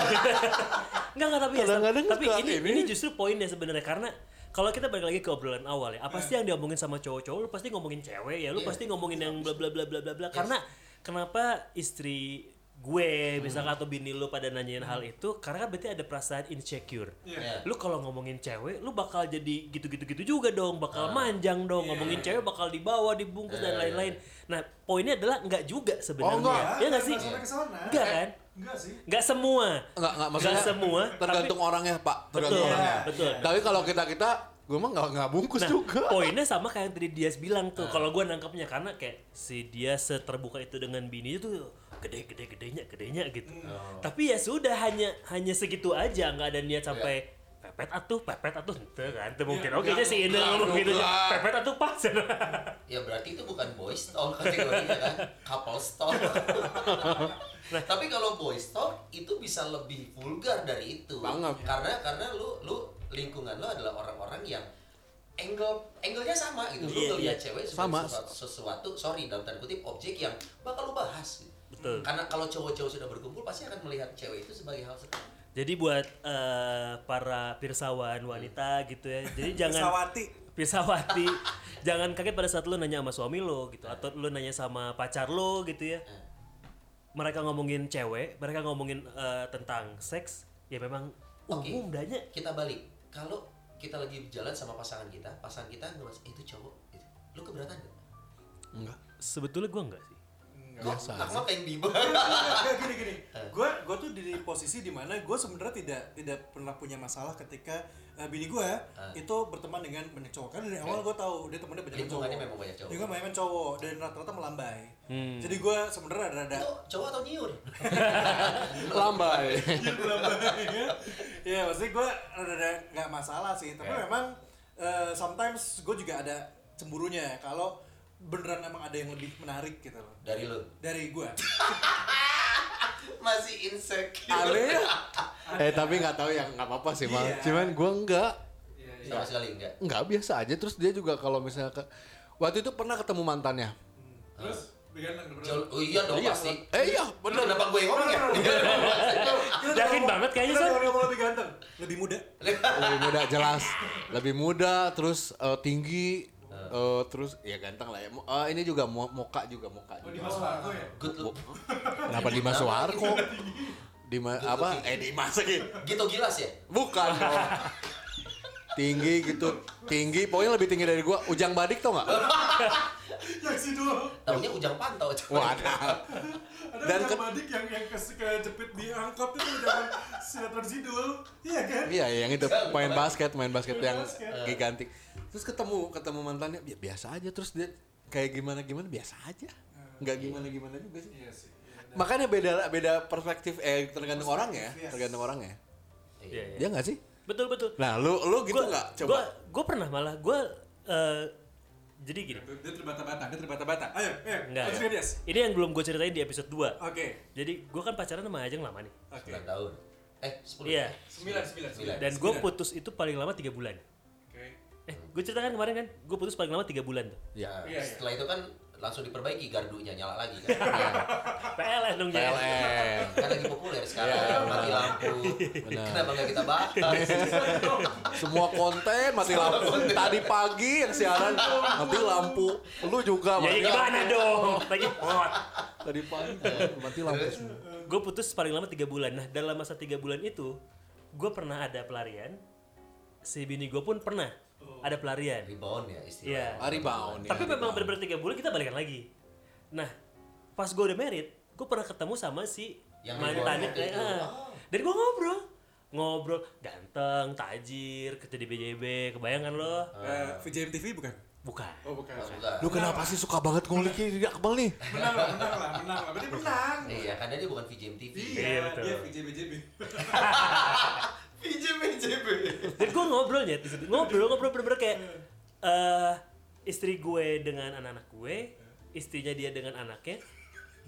[laughs] Enggak enggak tapi ya, Kadang-kadang tapi ini, ini. ini justru poinnya sebenarnya karena kalau kita balik lagi ke obrolan awal ya, apa sih yang diomongin sama cowok-cowok? Lu pasti ngomongin cewek ya, lu Iya. pasti ngomongin yang bla bla bla bla bla bla. Karena kenapa istri gue misalkan atau bini lu pada nanyain hal itu karena kan berarti ada perasaan insecure. Iya. Lu kalau ngomongin cewek, lu bakal jadi gitu-gitu gitu juga dong, bakal manjang dong. Ngomongin cewek bakal dibawa, dibungkus dan lain-lain. Nah, poinnya adalah enggak juga sebenarnya. enggak. Ya enggak sih? nggak sampai ke sana. Enggak kan? Enggak sih. Enggak semua. Enggak enggak maksudnya. Nggak semua, Tergantung orangnya pak. Tergantung Betul, orangnya. betul. Tapi kalau kita kita gue mah nggak nggak bungkus Nah, juga. poinnya sama kayak yang tadi Dias bilang tuh. Kalau gue nangkepnya karena kayak si dia seterbuka itu dengan bini itu gede gede gedenya gedenya gitu. Tapi ya sudah hanya hanya segitu aja, nggak ada niat sampai pepet atuh pepet atuh. Ente kan itu mungkin. oke aja si Ine ngomong gitu pepet atuh pas. [laughs] Ya berarti itu bukan boys talk kategorinya kan? Couple talk. [laughs] Tapi kalau boys talk itu bisa lebih vulgar dari itu. Banget. karena karena lu lu lingkungan lu adalah orang-orang yang angle angle-nya sama gitu lu Iya, ngeliat iya. cewek Sama. sebagai sesuatu, sesuatu sorry dalam tanda kutip objek yang bakal lu bahas gitu. Betul. karena kalau cowok-cowok sudah berkumpul pasti akan melihat cewek itu sebagai hal seperti jadi buat eh, para pirsawan wanita gitu ya jadi [laughs] jangan Sawati. Pirsawati [laughs] jangan kaget pada saat lu nanya sama suami lo gitu atau lu nanya sama pacar lo gitu ya mereka ngomongin cewek mereka ngomongin eh, tentang seks ya memang Oke. umum danya kita balik kalau kita lagi jalan sama pasangan kita pasangan kita ngebahas eh, itu cowok gitu. lu keberatan gak? Enggak. sebetulnya gua enggak sih Biasa pengen bibir? Nggak, gini gini. [laughs] Gue gue tuh di posisi di mana gue sebenarnya tidak tidak pernah punya masalah ketika eh, bini gue itu berteman dengan banyak cowok. Kan dari awal gue tahu dia temennya banyak cowok. memang banyak cowok. lingkungan banyak cowok dan rata-rata melambai. Jadi gue sebenarnya ada ada Itu cowok atau nyiur? [laughs] Lambai. ya. Maksudnya gue ada nggak masalah sih. Tapi Ya. memang eh, sometimes gue juga ada cemburunya. Kalau beneran emang ada yang lebih menarik gitu loh Dari lu. dari gue [laughs] Masih insecure. Ya. [laughs] Eh tapi nggak tahu yang nggak apa-apa sih mal. Iya. Cuman gue enggak Sama sekali enggak. enggak biasa aja. Terus dia juga kalau misalnya ke waktu itu pernah ketemu mantannya. Terus bener. Jauh- oh iya dong pasti. Eh iya Bener. Kenapa gue yang ngomong ya? yakin banget kayaknya Son. kalau ngomong lebih ganteng lebih muda [laughs] lebih muda jelas lebih muda terus eh, tinggi eh, terus ya ganteng lah ya. Eh, ini juga mo moka juga moka Oh, juga. Mas Marco ya? Good look. kenapa Dimas Dimas apa? eh Dimas lagi. Gitu gilas ya? bukan dong. Tinggi gitu. Tinggi pokoknya lebih tinggi dari gua. Ujang badik tau nggak? [laughs] Yang si dulu. Taunya ujang pantau. wadah Ada Dan ke- Madik yang yang ke kejepit di angkot itu zaman sinetron Sidul. Iya kan? iya yang itu main basket main basket Main yang basket. gigantik terus ketemu ketemu mantannya bi- biasa aja terus dia kayak gimana gimana biasa aja nggak gimana gimana juga sih Iya sih. Iya, makanya beda beda perspektif eh tergantung orang ya yes. tergantung orang ya Iya, iya. dia nggak sih betul betul nah lu lu gitu Gua- nggak gua coba gua pernah malah gua eh, jadi gini Dia terbata-bata, dia terbata-bata. Ayo, ayo. Enggak, enggak. Dias. Ini yang belum gue ceritain di episode 2. oke Jadi gue kan pacaran sama Ajeng lama nih. oke 9 tahun. Eh, 10. Iya. Sembilan, sembilan, Sembilan. Dan gue putus itu paling lama tiga bulan. Oke. Eh, gue ceritakan kemarin kan, gue putus paling lama tiga bulan tuh. Ya, Iya, iya. setelah itu kan langsung diperbaiki gardunya nyala lagi kan. [laughs] PLN dong ya. PLN. kan lagi populer sekarang Iya. mati lampu. Benar. Kenapa nggak kita bahas? [laughs] Semua konten mati lampu. Tadi pagi yang siaran mati lampu. Lu juga Ya, mati ya gimana lampu. dong? Lagi hot. Tadi pagi mati lampu semua. Gue putus paling lama tiga bulan. Nah dalam masa tiga bulan itu, gue pernah ada pelarian. Si bini gue pun pernah ada pelarian. Rebound ya Iya. istilahnya. Ah, rebound, ya, Tapi memang rebound. bener-bener tiga bulan kita balikan lagi. Nah, pas gue udah married, gue pernah ketemu sama si Yang mantannya. rebound itu. eh, ah. Oh. Dan gue ngobrol, ngobrol ganteng, tajir, kerja di BJB, kebayangan lo? Eh, VJ MTV bukan? Bukan. Oh, bukan. Oh, bukan. Lu kenapa sih suka banget ngulikin di Akmal nih? Menang lah, menang lah, menang lah. Berarti menang. Iya, karena dia bukan VJM TV. Iya, betul. dia VJ BJB. [laughs] VJ BJB. Dan gue ngobrol ya, ngobrol, ngobrol bener-bener kayak eh istri gue dengan anak-anak gue, istrinya dia dengan anaknya,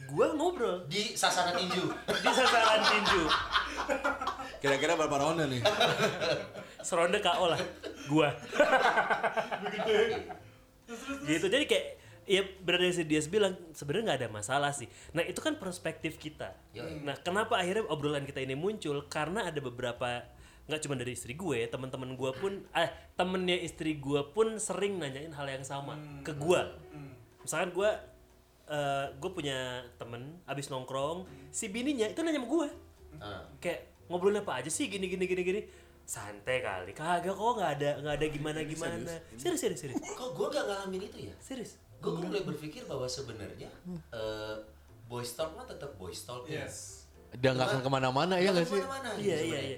gue ngobrol Di sasaran tinju. di sasaran tinju. Kira-kira berapa ronde nih? Seronde KO lah, gua. gitu jadi kayak ya benar yang si Dias bilang sebenarnya nggak ada masalah sih. Nah itu kan perspektif kita. Yoi. Nah kenapa akhirnya obrolan kita ini muncul karena ada beberapa nggak cuma dari istri gue, teman-teman gue pun, eh temennya istri gue pun sering nanyain hal yang sama ke gue. Misalkan gue, eh gue punya temen abis nongkrong, si bininya itu nanya sama gue Ah. kayak ngobrolnya apa aja sih? Gini gini gini gini. Santai kali. Kagak kok nggak ada nggak ada gimana gimana. serius? Serius serius Kok gue gak ngalamin itu ya? serius. Gue mulai berpikir bahwa sebenarnya eh, boys talk mah tetap boys talk ya. Yes. Dia nggak akan ke mana-mana ya nggak sih? Ke mana-mana iya gitu iya iya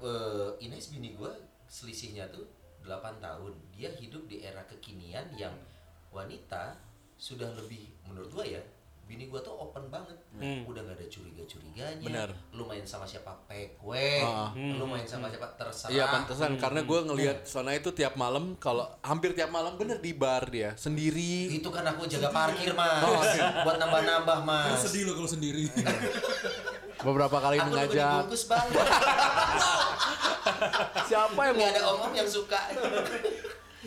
Eh, Ines bini gue selisihnya tuh 8 tahun. Dia hidup di era kekinian yang wanita sudah lebih menurut gue ya. Bini gue tuh open banget, Hmm. udah gak ada curiga-curiganya. Benar. Lu main sama siapa pekwe, Ah. lu main sama siapa terserah. Iya pantesan karena gue ngelihat Sona itu tiap malam kalau hampir tiap malam bener di bar dia sendiri. Itu kan aku jaga parkir mas, buat nambah-nambah mas. Lu sedih lo kalau sendiri. [laughs] Beberapa kali Aku mengajak dibungkus bang. [laughs] siapa yang nggak ada om-om yang suka. [laughs]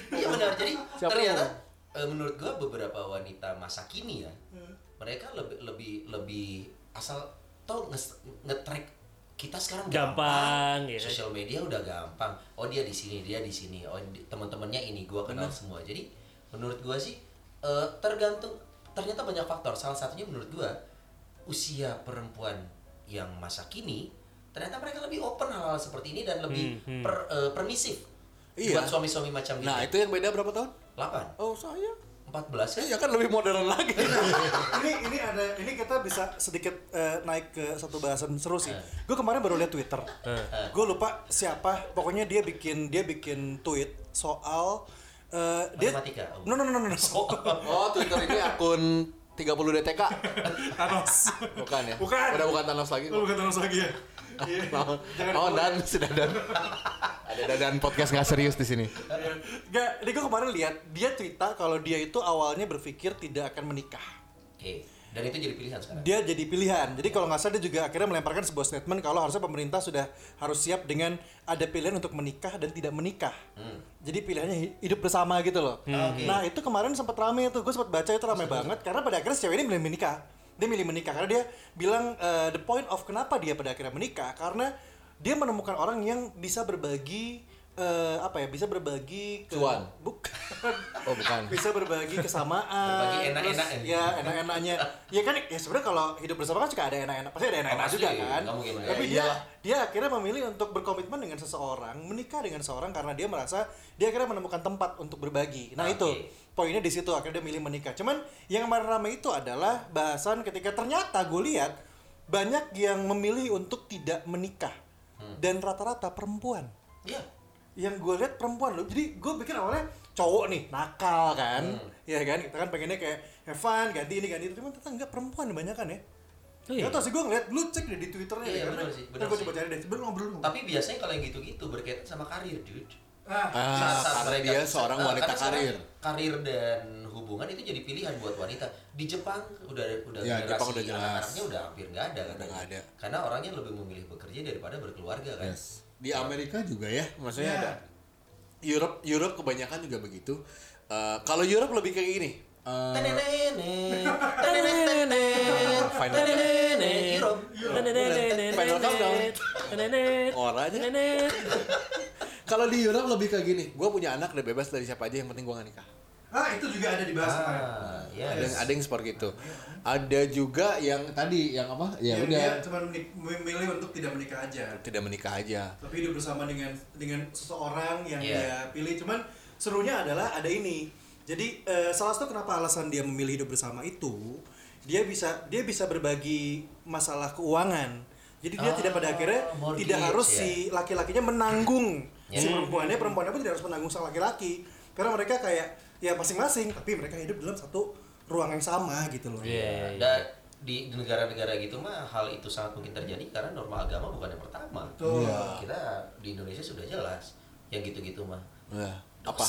Iya benar. Jadi Siapa ternyata yang eh, menurut gua beberapa wanita masa kini ya mereka lebih lebih lebih asal tau nge- nge-track kita sekarang Gampang, ya kan? sosial media udah gampang. Oh dia di sini dia di sini. Oh di- teman-temannya ini gua kenal semua. Jadi menurut gua sih eh, tergantung ternyata banyak faktor. Salah satunya menurut gua usia perempuan yang masa kini ternyata mereka lebih open hal-hal seperti ini dan lebih Hmm, hmm. per- eh, permisif Iya. buat suami-suami macam gitu. Nah itu yang beda berapa tahun? 8, Oh saya. 14 kan? Iya kan lebih modern lagi. ini ini ada ini kita bisa sedikit eh, naik ke satu bahasan seru sih. Gue kemarin baru lihat Twitter. Gue lupa siapa. Pokoknya dia bikin dia bikin tweet soal eh, dia Matematika. No no no no no. no. Oh Twitter ini akun 30 DTK. Thanos. Bukan ya? Bukan. Udah bukan Thanos lagi. Lu bukan Thanos lagi ya? Iya. [laughs] Oh, oh dan sudah dan. Ada dadan podcast nggak serius di sini. Gak, ini gue kemarin lihat dia cerita kalau dia itu awalnya berpikir tidak akan menikah. Oke. Dan itu jadi pilihan sekarang. Dia jadi pilihan. Jadi kalau nggak salah dia juga akhirnya melemparkan sebuah statement kalau harusnya pemerintah sudah harus siap dengan ada pilihan untuk menikah dan tidak menikah. Jadi pilihannya hi- hidup bersama gitu loh. Oke. Nah itu kemarin sempat rame tuh, gue sempat baca itu rame banget karena pada akhirnya cewek ini milih menikah. Dia milih menikah karena dia bilang eh, the point of kenapa dia pada akhirnya menikah karena dia menemukan orang yang bisa berbagi eh, apa ya bisa berbagi ke Cuan. bukan [laughs] Oh bukan. bisa berbagi kesamaan Berbagi enak-enak terus, ya. ya enak-enaknya ya kan ya sebenarnya kalau hidup bersama kan suka ada enak-enak pasti ada enak-enak Oh, juga kan mungkin, ya. tapi dia Iyalah. dia akhirnya memilih untuk berkomitmen dengan seseorang menikah dengan seseorang karena dia merasa dia akhirnya menemukan tempat untuk berbagi nah Oke. itu poinnya di situ akhirnya dia milih menikah cuman yang kemarin ramai itu adalah bahasan ketika ternyata gue lihat banyak yang memilih untuk tidak menikah Hmm. dan rata-rata perempuan Iya. Yang gue lihat perempuan loh jadi gue pikir awalnya cowok nih nakal kan Hmm. ya kan kita kan pengennya kayak have fun ganti ini ganti itu cuman ternyata enggak perempuan kebanyakan ya Oh, iya. Gak tau sih gue ngeliat lu cek deh di twitternya Iya, deh, karena bener sih, bener gue sih. coba cari deh sebelum ngobrol dulu Tapi biasanya kalau yang gitu-gitu berkaitan sama karir, dude. Ah, Saat karena dia seorang wanita karena karir. karir dan hubungan itu jadi pilihan buat wanita di Jepang udah udah Ya, generasi Jepang udah anak-anaknya udah hampir nggak ada Udah ada. karena orangnya lebih memilih bekerja daripada berkeluarga kan Yes. Di Amerika juga ya, maksudnya Ya. ada. Europe Europe kebanyakan juga begitu. Eh, kalau Europe lebih kayak gini. Final-. Final countdown. Orangnya. [laughs] kalau di Europe lebih kayak gini. Gue punya anak udah bebas dari siapa aja yang penting gue gak nikah. Ah, itu juga ada dibahas. Ah, ya. Ada yang ada yang seperti itu. Ada juga yang tadi yang apa? Ya Yang udah Dia cuma memilih untuk tidak menikah aja. tidak menikah aja. Tapi hidup bersama dengan dengan seseorang yang Iya. dia pilih. Cuman serunya adalah ada ini. Jadi eh, salah satu kenapa alasan dia memilih hidup bersama itu, dia bisa dia bisa berbagi masalah keuangan. Jadi dia Ah, tidak pada akhirnya mortgage, tidak harus ya. si laki-lakinya menanggung si Ya. perempuannya, perempuannya pun tidak harus menanggung sang laki-laki. Karena mereka kayak ya masing-masing, tapi mereka hidup dalam satu ruang yang sama gitu loh. Iya, iya. Dan di negara-negara gitu mah hal itu sangat mungkin terjadi karena norma agama bukan yang pertama. Betul. Iya. Kita di Indonesia sudah jelas yang gitu-gitu mah. Nah, apa?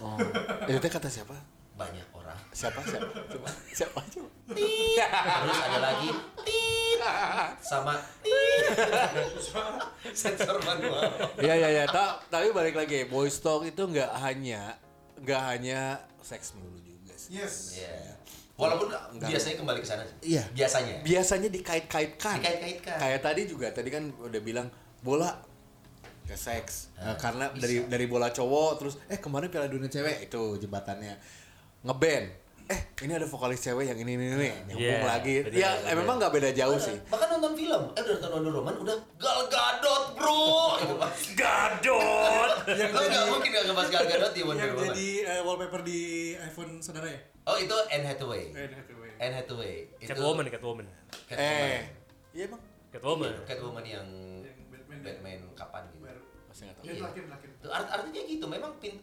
Oh. Itu kata siapa? Banyak orang. Siapa siapa? Coba siapa coba? Terus ada lagi tit sama. Sensor manual. Iya iya iya. Ta- Tapi balik lagi, boys talk itu nggak hanya nggak hanya seks melulu juga sih. Yes. Iya. Walaupun Enggak. biasanya kembali ke sana. Iya. Biasanya. Biasanya dikait-kaitkan. Dikait-kaitkan. Kayak tadi juga tadi kan udah bilang bola ke seks. Nah, karena bisa. dari dari bola cowok terus eh kemarin Piala Dunia cewek itu jembatannya ngeband. Eh, ini ada vokalis cewek yang ini ini ini nyambung Iya, lagi. bener, ya, bener. eh, memang nggak beda jauh sih. Bahkan nonton film, eh udah nonton Wonder Woman udah Gal Gadot bro. Itu Pak. [laughs] Gadot. Yang Lo jadi nggak mungkin nggak ngebahas Gal Gadot di Wonder yang Woman. jadi eh, wallpaper di iPhone saudara ya? Oh itu Anne Hathaway. Eh, Hathaway. Anne Hathaway. Itu Catwoman, Catwoman. Catwoman. Eh, iya bang. Catwoman. Catwoman yang Yang Batman. Batman kapan gitu. Masih nggak tahu. Ya, Iya. terakhir, terakhir. Tuh, art- artinya gitu, memang pin,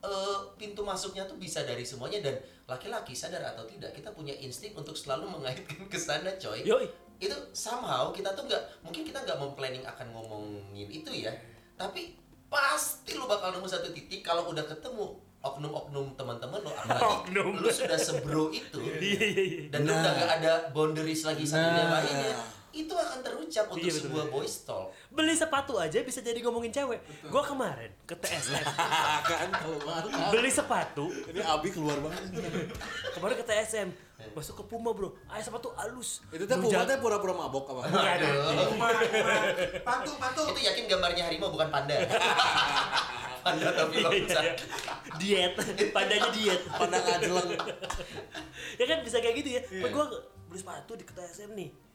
eh, pintu masuknya tuh bisa dari semuanya dan laki-laki sadar atau tidak kita punya insting untuk selalu mengaitkan ke sana coy. Yoi. Itu somehow kita tuh nggak mungkin kita nggak memplanning akan ngomongin itu ya, tapi pasti lu bakal nemu satu titik kalau udah ketemu oknum-oknum teman-teman lo apalagi Oknum. lu sudah sebro itu Iya, iya, iya. dan lu udah gak ada boundaries lagi satu yang Nah. lainnya itu akan terucap untuk Iya, betul, sebuah betul. boys talk Beli sepatu aja bisa jadi ngomongin cewek. Gua kemarin ke TSM. [laughs] kan keluar. Beli sepatu, Ini Abi keluar banget. kemarin ke TSM. Masuk ke Puma, Bro. Ah, sepatu halus. Itu teh Lu Puma teh pura-pura mabok apa? Enggak ada. Patu, patu. itu yakin gambarnya harimau bukan panda [laughs] panda tapi Iya, iya. Diet. Pandanya diet. Pandang ajeleng. ya kan bisa kayak gitu ya. Iya. Gue beli sepatu di Keta SM nih.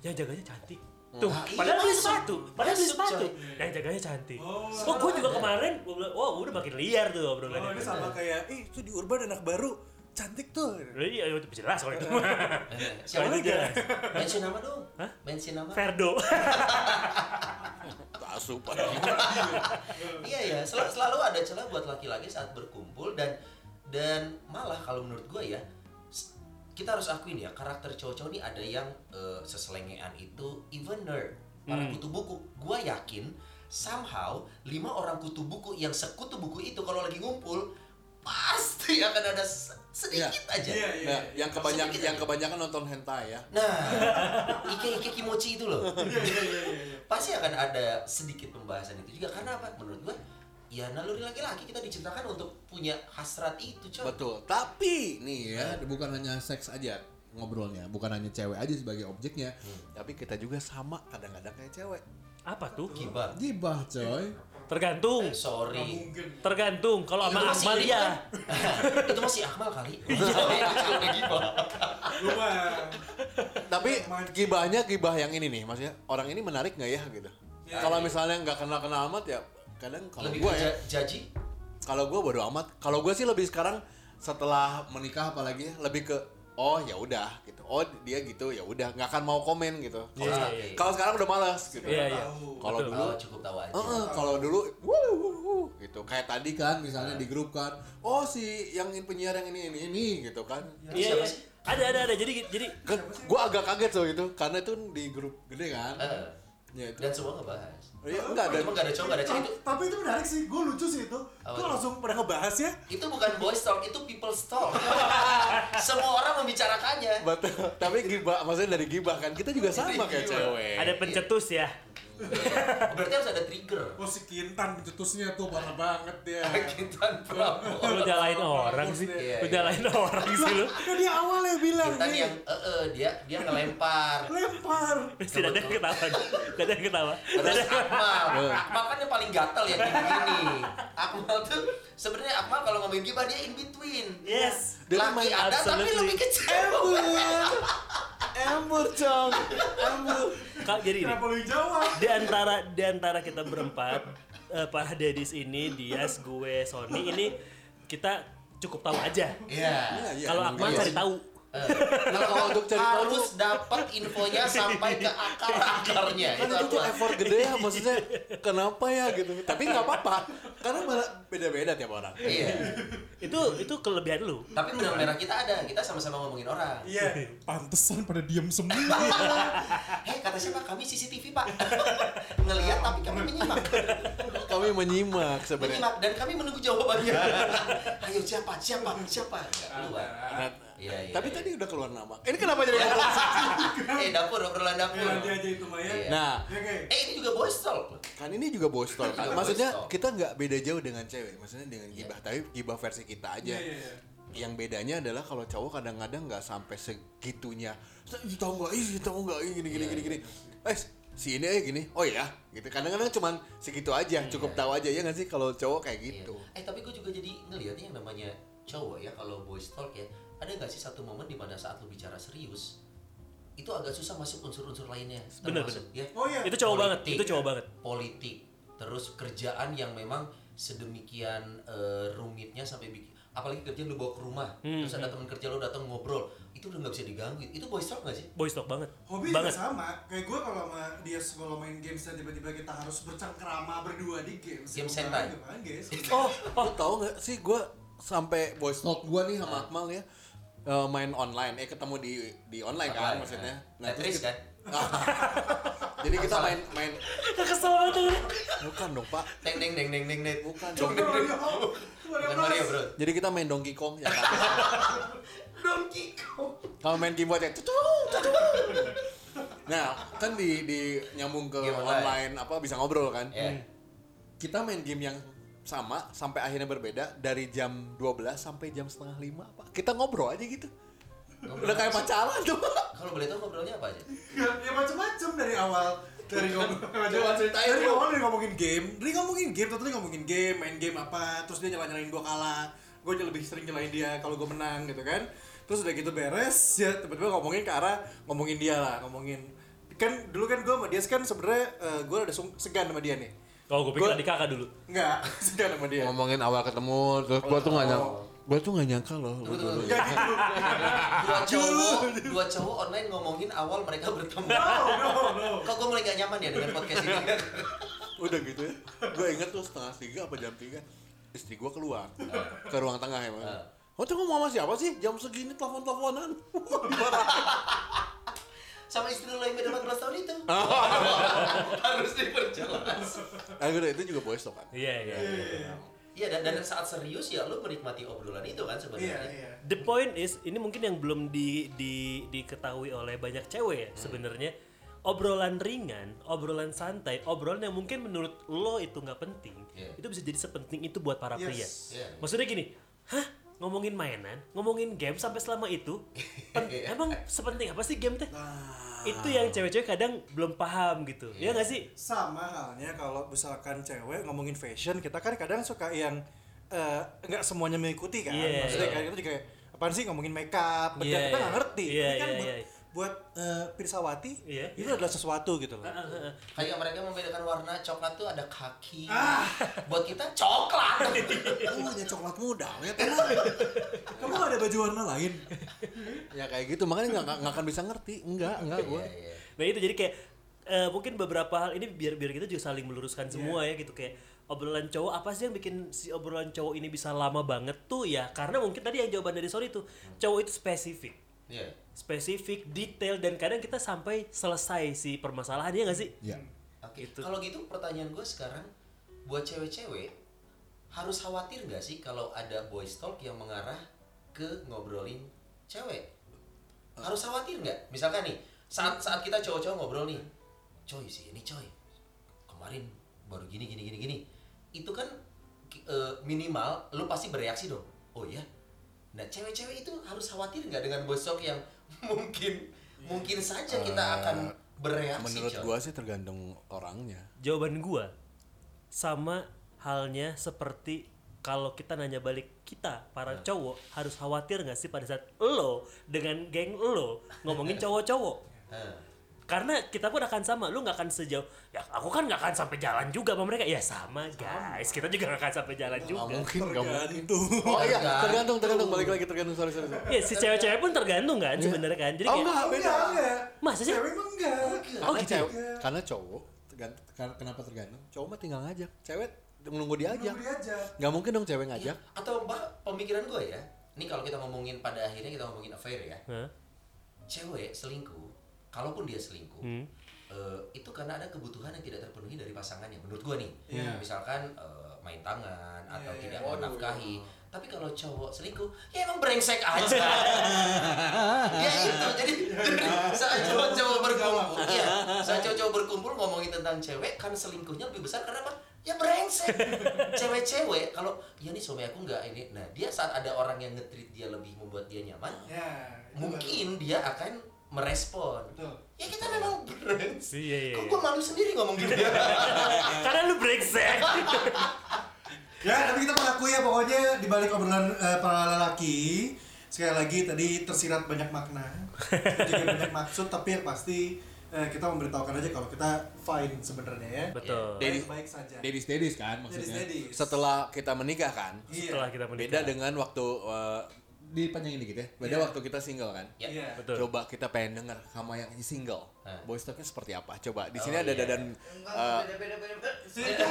Yang jaganya cantik. Tuh, Nah, iya, padahal beli masuk. sepatu, padahal beli sepatu. Yang jaganya cantik. Oh, Oh, gue juga ada. kemarin, gue bilang, wah udah makin liar tuh Oh, obrolannya. ini sama kayak, ih itu di Urban anak baru, cantik tuh. Iya, itu jelas kalau itu. Eh, siapa Kalau itu lagi jelas. mention nama dong Hah? mention nama Ferdo. [laughs] Asup. [laughs] iya ya sel- selalu ada celah buat laki-laki saat berkumpul dan dan malah kalau menurut gue ya kita harus akuin ya karakter cowok-cowok ini ada yang eh, seselengean itu even nerd para Hmm. kutu buku gue yakin somehow lima orang kutu buku yang sekutu buku itu kalau lagi ngumpul pasti akan ada se- sedikit aja Iya, iya. Nah, yang kebanyakan Sedikit yang aja. kebanyakan nonton hentai ya. Nah, ike ike kimochi itu loh. Iya, iya, iya, iya. Pasti akan ada sedikit pembahasan itu juga karena apa? Menurut gua, ya naluri laki-laki kita diciptakan untuk punya hasrat itu, coy. Betul. Tapi nih ya, bukan hanya seks aja ngobrolnya, bukan hanya cewek aja sebagai objeknya, tapi kita juga sama kadang-kadang kayak cewek. Apa tuh? Gibah. Gibah, coy. Tergantung. Eh, sorry. Tergantung. Kalau sama Akmal ya. kan? [laughs] itu masih Akmal kali. [laughs] [laughs] mah. Tapi gibahnya gibah yang ini nih, maksudnya orang ini menarik nggak ya gitu. Ya, kalau iya. misalnya nggak kenal-kenal amat ya, kadang kalau gue ya, ja- jaji. kalau gue bodo amat. Kalau gue sih lebih sekarang setelah menikah apalagi lebih ke oh ya udah gitu. Oh dia gitu ya udah nggak akan mau komen gitu. Kalau Iya, sekarang- iya, iya. kalau sekarang udah malas gitu. Iya, iya. Tahu. Kalau dulu Oh, cukup tahu aja. Heeh, kalau dulu wuh, wuh, wuh, gitu kayak tadi kan misalnya di grup kan oh si yang penyiar yang ini ini ini gitu kan Iya, iya. sih? Ada, ada, ada. Jadi, jadi kan gua agak kaget so gitu karena itu di grup gede kan Eh, Ya, itu. Dan semua ngebahas. Iya, enggak ada. Cuma gak ada cowok, gak ada cewek itu. Tapi itu menarik sih, gue lucu sih itu. Apa Gue tuh? langsung pernah ngebahas ya. Itu bukan boys talk, itu people talk. [laughs] semua orang membicarakannya. Betul. Tapi gibah, maksudnya dari gibah kan kita juga sama kayak cewek. Ada pencetus ya. [laughs] Berarti harus ada trigger. Oh si Kintan pencetusnya tuh parah banget dia. [laughs] Kintan Prabowo. Lu nyalain orang sih. Iya, Lu iya. nyalain orang sih lu. Kan dia awal ya bilang Kintan nih. yang eh eh, dia dia ngelempar. Lempar. Tidak ada ketawa. Tidak ada ketawa. Terus Akmal, Akmal kan yang paling gatel ya kayak gini. Akmal tuh sebenarnya Akmal kalau ngomongin gibah dia in between. Yes. Laki ada tapi lebih kecewa. Embur, Cong. Embur. Kak, jadi ini. Kenapa lu yang jawab? di antara di antara kita berempat eh, para dedis ini Dias gue Sony ini kita cukup tahu aja Iya. Iya, kalau emang Akmal iya cari tahu Nah, kalau untuk cari tahu harus dapat infonya sampai ke akar-akarnya. kan Itu itu tuh effort gede ya maksudnya kenapa ya gitu tapi nggak apa-apa karena malah beda-beda tiap orang Iya. itu itu kelebihan lu Tapi benang merah kita ada. Kita sama-sama ngomongin orang. Iya. Pantesan pada diem semua. Hei, [laughs] kata siapa? Kami CCTV, Pak. [laughs] Ngelihat tapi kami menyimak. kami menyimak sebenarnya Menyimak dan kami menunggu jawabannya. [laughs] Ayo siapa? Siapa? Siapa? Keluar. Iya, iya. tapi iya. tadi udah keluar nama ini kenapa jadi eh dapur obrolan dapur. Ya nanti aja itu Maya. Iya. nah. Eh ini juga boys talk. kan ini juga boys talk Juga maksudnya kita nggak beda jauh dengan cewek maksudnya dengan gibah tapi gibah versi kita aja Iya iya iya. yang bedanya adalah kalau cowok kadang-kadang nggak sampai segitunya Ih, tahu nggak ih tahu nggak ih gini gini Iya, gini iya. gini eh si ini eh gini oh ya gitu kadang-kadang cuman segitu aja cukup tahu aja ya nggak sih kalau cowok kayak Iya. gitu Eh tapi gue juga jadi ngelihatnya yang namanya cowok ya kalau boys talk ya ada nggak sih satu momen di mana saat lu bicara serius itu agak susah masuk unsur-unsur lainnya. Bener, Termasuk, ya. Oh iya. itu cowok banget itu cowok banget politik terus kerjaan yang memang sedemikian eh, rumitnya sampai bikin apalagi kerjaan lu bawa ke rumah Hmm, terus ada teman kerja lu datang ngobrol itu udah nggak bisa diganggu itu boys talk nggak sih boys talk banget Hobi juga banget sama. Kayak gue kalau sama dia kalau main games dan tiba-tiba kita harus bercengkrama berdua di games. Game Sentai. oh oh tau nggak sih gue sampai voice note gue nih sama Akmal ya eh, main online. Eh ketemu di di online kan Online, maksudnya. nah. terus Tetris kita- kan? [laughs] Jadi kita main main kesel banget tuh. Bukan dong pak. Deng deng deng deng deng deng bukan Dong, deng, deng. bukan Mario bro. Jadi kita main Donkey Kong ya kan? [laughs] Donkey Kong. Kalau main game buat ya tutu, tutu. nah kan di di nyambung ke online. online. apa bisa ngobrol kan? Ya kita main game yang sama sampai akhirnya berbeda dari jam 12 sampai jam setengah lima pak kita ngobrol aja gitu. Udah kayak pacaran tuh. [laughs] Kalau boleh tahu ngobrolnya apa aja? Ya, ya macam-macam dari awal. Dari ceritain dari awal dari ngomongin game. Dari ngomongin game tadi ngomongin game main game apa terus dia nyala nyalain gue kalah gue lebih sering nyalain dia kalau gue menang gitu kan. Terus udah gitu beres ya tiba-tiba ngomongin ke arah ngomongin dia lah ngomongin. Kan dulu kan gue sama dia kan sebenarnya gue ada sung- segan sama dia nih kalau gue pikir Gua- adik kakak dulu. Enggak, segan [laughs] sama dia. Ngomongin awal ketemu terus gua tuh nggak nyangka gua tuh nggak nyangka loh Tunggu, tunggu, gitu dua cowok dua cowok online ngomongin awal mereka bertemu. Kok gue mulai gak nyaman ya dengan podcast ini? [laughs] Udah gitu ya. Gue inget tuh setengah tiga apa jam tiga istri gue keluar ke ruang tengah emang. Oh tuh ngomong sama siapa sih? Jam segini telepon teleponan [laughs] sama istri lo yang beda 14 tahun itu [laughs] harus diperjelas akhirnya itu juga boys tuh kan iya iya iya. Iya dan, dan saat serius ya lu menikmati obrolan itu kan sebenarnya. iya The point is ini mungkin yang belum di, di diketahui oleh banyak cewek ya sebenarnya obrolan ringan, obrolan santai, obrolan yang mungkin menurut lo itu nggak penting, Iya. itu bisa jadi sepenting itu buat para Yes. pria. Iya. Maksudnya gini, hah ngomongin mainan, ngomongin game sampai selama itu, Iya. [laughs] emang sepenting apa sih game teh? Nah, Itu yang cewek-cewek kadang belum paham gitu, ya nggak sih? sama halnya kalau misalkan cewek ngomongin fashion kita kan kadang suka yang eh, nggak semuanya mengikuti kan Iya. maksudnya kayak itu juga apaan sih ngomongin makeup Iya, kita nggak iya. ngerti Iya, Tapi kan iya, buat, iya. Buat eh, Pirsawati Iya, itu adalah sesuatu gitu loh. Kayak mereka membedakan warna coklat tuh ada kaki. Ah. Buat kita coklat. [laughs] lu punya coklat muda ya kamu nggak ada baju warna lain? Ya kayak gitu. Makanya nggak nggak akan bisa ngerti. Enggak enggak gue Iya, iya. Nah itu jadi kayak eh, mungkin beberapa hal ini biar biar kita juga saling meluruskan semua ya gitu. Kayak obrolan cowok apa sih yang bikin si obrolan cowok ini bisa lama banget tuh? Ya karena mungkin tadi yang jawaban dari sorry tuh cowok itu spesifik. Iya. Spesifik detail dan kadang kita sampai selesai si permasalahannya nggak sih ya Oke, Itu. kalau gitu pertanyaan gue sekarang buat cewek-cewek harus khawatir nggak sih kalau ada boys talk yang mengarah ke ngobrolin cewek? Harus khawatir nggak? Misalkan nih saat saat kita cowok-cowok ngobrol nih, coy sih ini coy kemarin baru gini gini gini gini, itu kan ki- eh, minimal lu pasti bereaksi dong. Oh iya. Nah cewek-cewek itu harus khawatir nggak dengan boys talk yang [laughs] mungkin mungkin saja kita Eh, akan bereaksi. Menurut gua sih tergantung orangnya. Jawaban gua sama halnya seperti kalau kita nanya balik kita para cowok harus khawatir nggak sih pada saat lo dengan geng lo ngomongin [laughs] cowok-cowok Eh. Karena kita pun akan sama lu nggak akan sejauh ya aku kan nggak akan sampai jalan juga sama mereka ya sama guys kita juga nggak akan sampai jalan Nggak juga mungkin, nggak mungkin. Tergantung. Oh iya, Tergantung. tergantung, tergantung. Balik lagi tergantung, sorry, sorry. sorry. ya si cewek-cewek pun tergantung kan sebenarnya kan jadi Oh, kayak enggak. Oh, enggak, enggak. Masa sih? Cewek enggak. Oh, Karena gitu. cewek, karena cowok tergantung, kenapa tergantung? Cowok mah tinggal ngajak, cewek nunggu diajak. Nunggu diajak. Nggak mungkin dong cewek ngajak. Iya. Atau mbak pemikiran gue ya, ini kalau kita ngomongin pada akhirnya kita ngomongin affair ya, Hah? cewek selingkuh, kalaupun dia selingkuh, Hmm. eh, itu karena ada kebutuhan yang tidak terpenuhi dari pasangannya. Menurut gue nih, Iya. misalkan eh, main tangan atau Iya, tidak iya. menafkahi. Tapi kalau cowok selingkuh, ya emang brengsek aja. [laughs] ya itu, jadi, saat cowok-cowok berkumpul, iya, saat cowok-cowok berkumpul ngomongin tentang cewek, kan selingkuhnya lebih besar karena apa? Ya brengsek. Cewek-cewek kalau ya nih suami aku nggak ini, nah dia saat ada orang yang nge-treat dia lebih membuat dia nyaman, Ya. itu mungkin dia akan merespon. Betul. Ya kita memang brengsek. Iya, iya, Kok iya. gue malu sendiri ngomong gitu ya? [laughs] karena lu brengsek [laughs] Ya, tapi kita mengakui ya pokoknya di balik obrolan eh, para lelaki sekali lagi tadi tersirat banyak makna, juga banyak [laughs] maksud, tapi yang pasti eh, kita memberitahukan aja kalau kita fine sebenarnya ya. betul Daddy- Baik-baik saja. Daddies daddies kan maksudnya. Daddies-daddies. Setelah kita menikah kan. Iya. setelah kita menikah Beda dengan waktu uh, dipanjangin dikit ya. Beda Iya. waktu kita single kan. Ya. Iya. betul Coba kita pengen denger sama yang single. Hah. Boys talknya seperti apa? Coba di sini Oh, ada iya. dadan uh, Situ.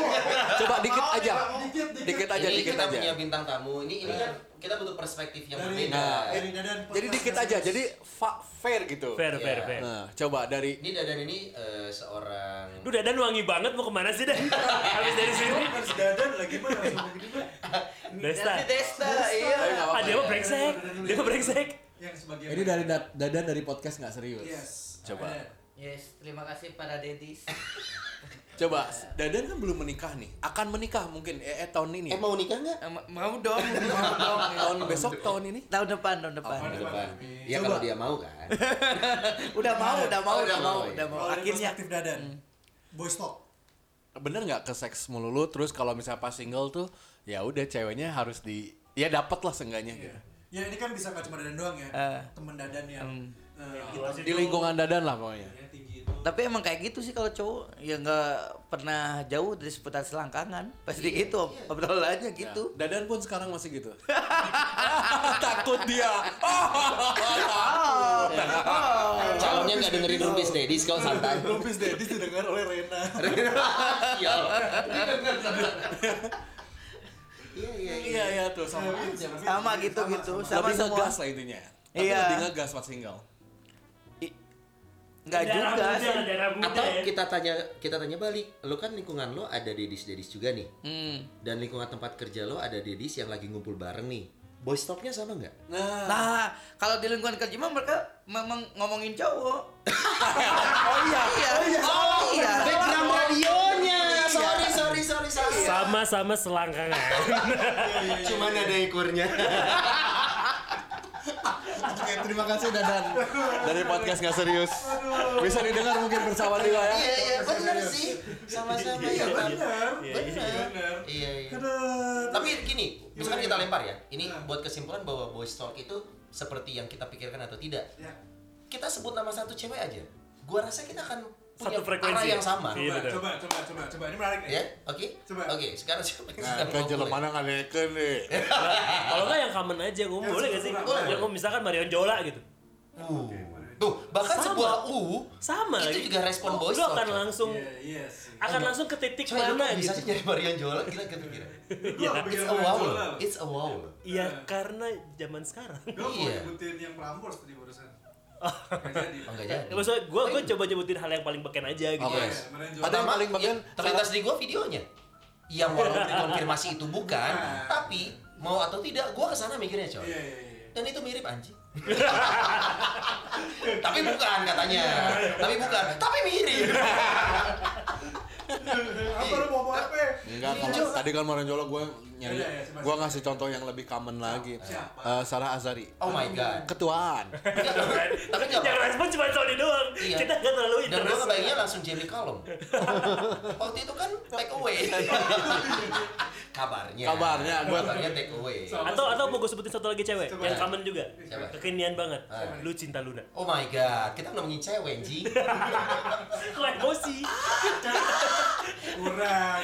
coba dikit aja. ya, dikit, dikit. Dikit aja, ini dikit kita aja. punya bintang tamu. Ini ini kan kita butuh perspektif yang Dari, berbeda. Nah, dari Dadan Jadi dikit aja. Jadi fa- fair gitu. fair Iya. fair fair Nah, coba dari Ini Dadan ini eh, seorang lu dadan wangi banget mau ke mana sih dan [laughs] habis dari sini Harus Dadan lagi mah. Desta Desta, iya. Eh, nggak ah apa-apa dia ya. mah brengsek dia mah brengsek Yang sebagian. Ini dari da- dadan dari podcast nggak serius. Yes. Coba. Yes, terima kasih para dedis. [laughs] Coba, Dadan kan belum menikah nih. Akan menikah mungkin eh, eh, tahun ini. Eh mau nikah nggak? Eh, ma- mau dong, mau dong. tahun besok tahun ini. Tahun depan, tahun depan. Tahun depan. Ya Coba. kalau dia mau kan. [laughs] Udah mau, udah mau, Oh, udah udah mau, udah iya. mau. Akhirnya. perspektif Dadan. Boys talk. Bener nggak ke seks melulu terus kalau misalnya pas single tuh ya udah ceweknya harus di ya dapat lah seenggaknya Iya. gitu. Ya ini kan bisa nggak cuma Dadan doang ya. Eh. Temen Dadan yang eh, hitam Di lingkungan Dadan lah pokoknya. ya, itu. Tapi emang kayak gitu sih kalau cowok ya nggak pernah jauh dari seputar selangkangan. Pasti gitu, obrolannya gitu. Ya, Dadan pun sekarang masih gitu. [laughs] Takut dia. [laughs] Calonnya nggak dengerin Rumpis Dedis kau santai. [laughs] Rumpis Dedis didengar oleh Rena. Sial. Iya iya iya. Iya iya tuh sama. Sama gitu gitu, sama Lebih semua. ngegas lah intinya. Tapi Iya. lebih ngegas pas single. Enggak juga sih. darah muda Atau ya. kita tanya kita tanya balik, lo kan lingkungan lo ada dedis-dedis juga nih. Hmm. Dan lingkungan tempat kerja lo ada dedis yang lagi ngumpul bareng nih. Boys talknya sama nggak? Nah, Nah, kalau di lingkungan kerja mah mereka memang ngomongin cowok. [laughs] oh iya. Iya. Oh, iya. Background radionya. Sorry sorry sorry sorry. sama-sama selangkangan [laughs] Cuman ada ekornya. [laughs] Terima kasih Dadan dari podcast nggak serius. Bisa didengar mungkin bersama juga ya. Iya iya benar sih. Sama-sama ya. Bener. Benar. Iya iya. Aduh. Tapi gini, misalkan kita lempar ya. Ini buat kesimpulan bahwa boys talk itu seperti yang kita pikirkan atau tidak. Ya. Kita sebut nama satu cewek aja. Gua rasa kita akan punya Satu frekuensi arah ya? yang sama. Iya, Coba, betul. coba, coba, coba, coba. Ini menarik nih. Ya, oke? Coba. Oke, sekarang siapa yang Nah, kan ya? mana ngadekeun deh. [laughs] kalau nggak yang common aja gue boleh gak sih Boleh. yang misalkan Marion Jola gitu Uh. Tuh, bahkan Sama. sebuah U sama itu lagi. juga respon boys lu akan langsung Iya, iya sih. akan langsung ke titik lu mana bisa gitu sih nyari Marion Jola? Gila kepikiran. Gua kepikiran It's a wow. It's a wow. ya karena zaman sekarang Gue Iya. nyebutin yang Prambors tadi barusan. Nggak jadi. Oh, enggak jadi. Ya, maksudnya gue gue coba nyebutin hal yang paling beken aja gitu. Oke. Iya, mana yang paling bagian ya, terlintas di gua videonya. Yang walaupun [laughs] dikonfirmasi itu bukan, tapi mau atau tidak, gua ke sana mikirnya coy. Iya, iya, iya. Dan itu mirip anjing. [laughs] tapi bukan katanya. Tapi bukan. Tapi mirip. [laughs] Apa lu mau mau apa? Enggak, kalau tadi kan Morenjolo gue nyari, iya, siapa, gue ngasih contoh yang lebih common lagi. Siapa? Eh, Sarah Azari. Oh my god. Ketuaan. [laughs] tapi enggak Yang respon cuma Sony doang. Iya. Kita nggak terlalu Dan gua interest. kebayangnya langsung Jerry Column. [laughs] Waktu itu kan take away. [laughs] Kabarnya. Kabarnya, gua- Kabarnya take away. Atau atau mau gue sebutin satu lagi cewek Coba. yang common juga. Siapa? Kekinian banget. Ah. Lu cinta Luna. Oh my god, kita ngomongin cewek, Ji. Kok emosi? Kurang.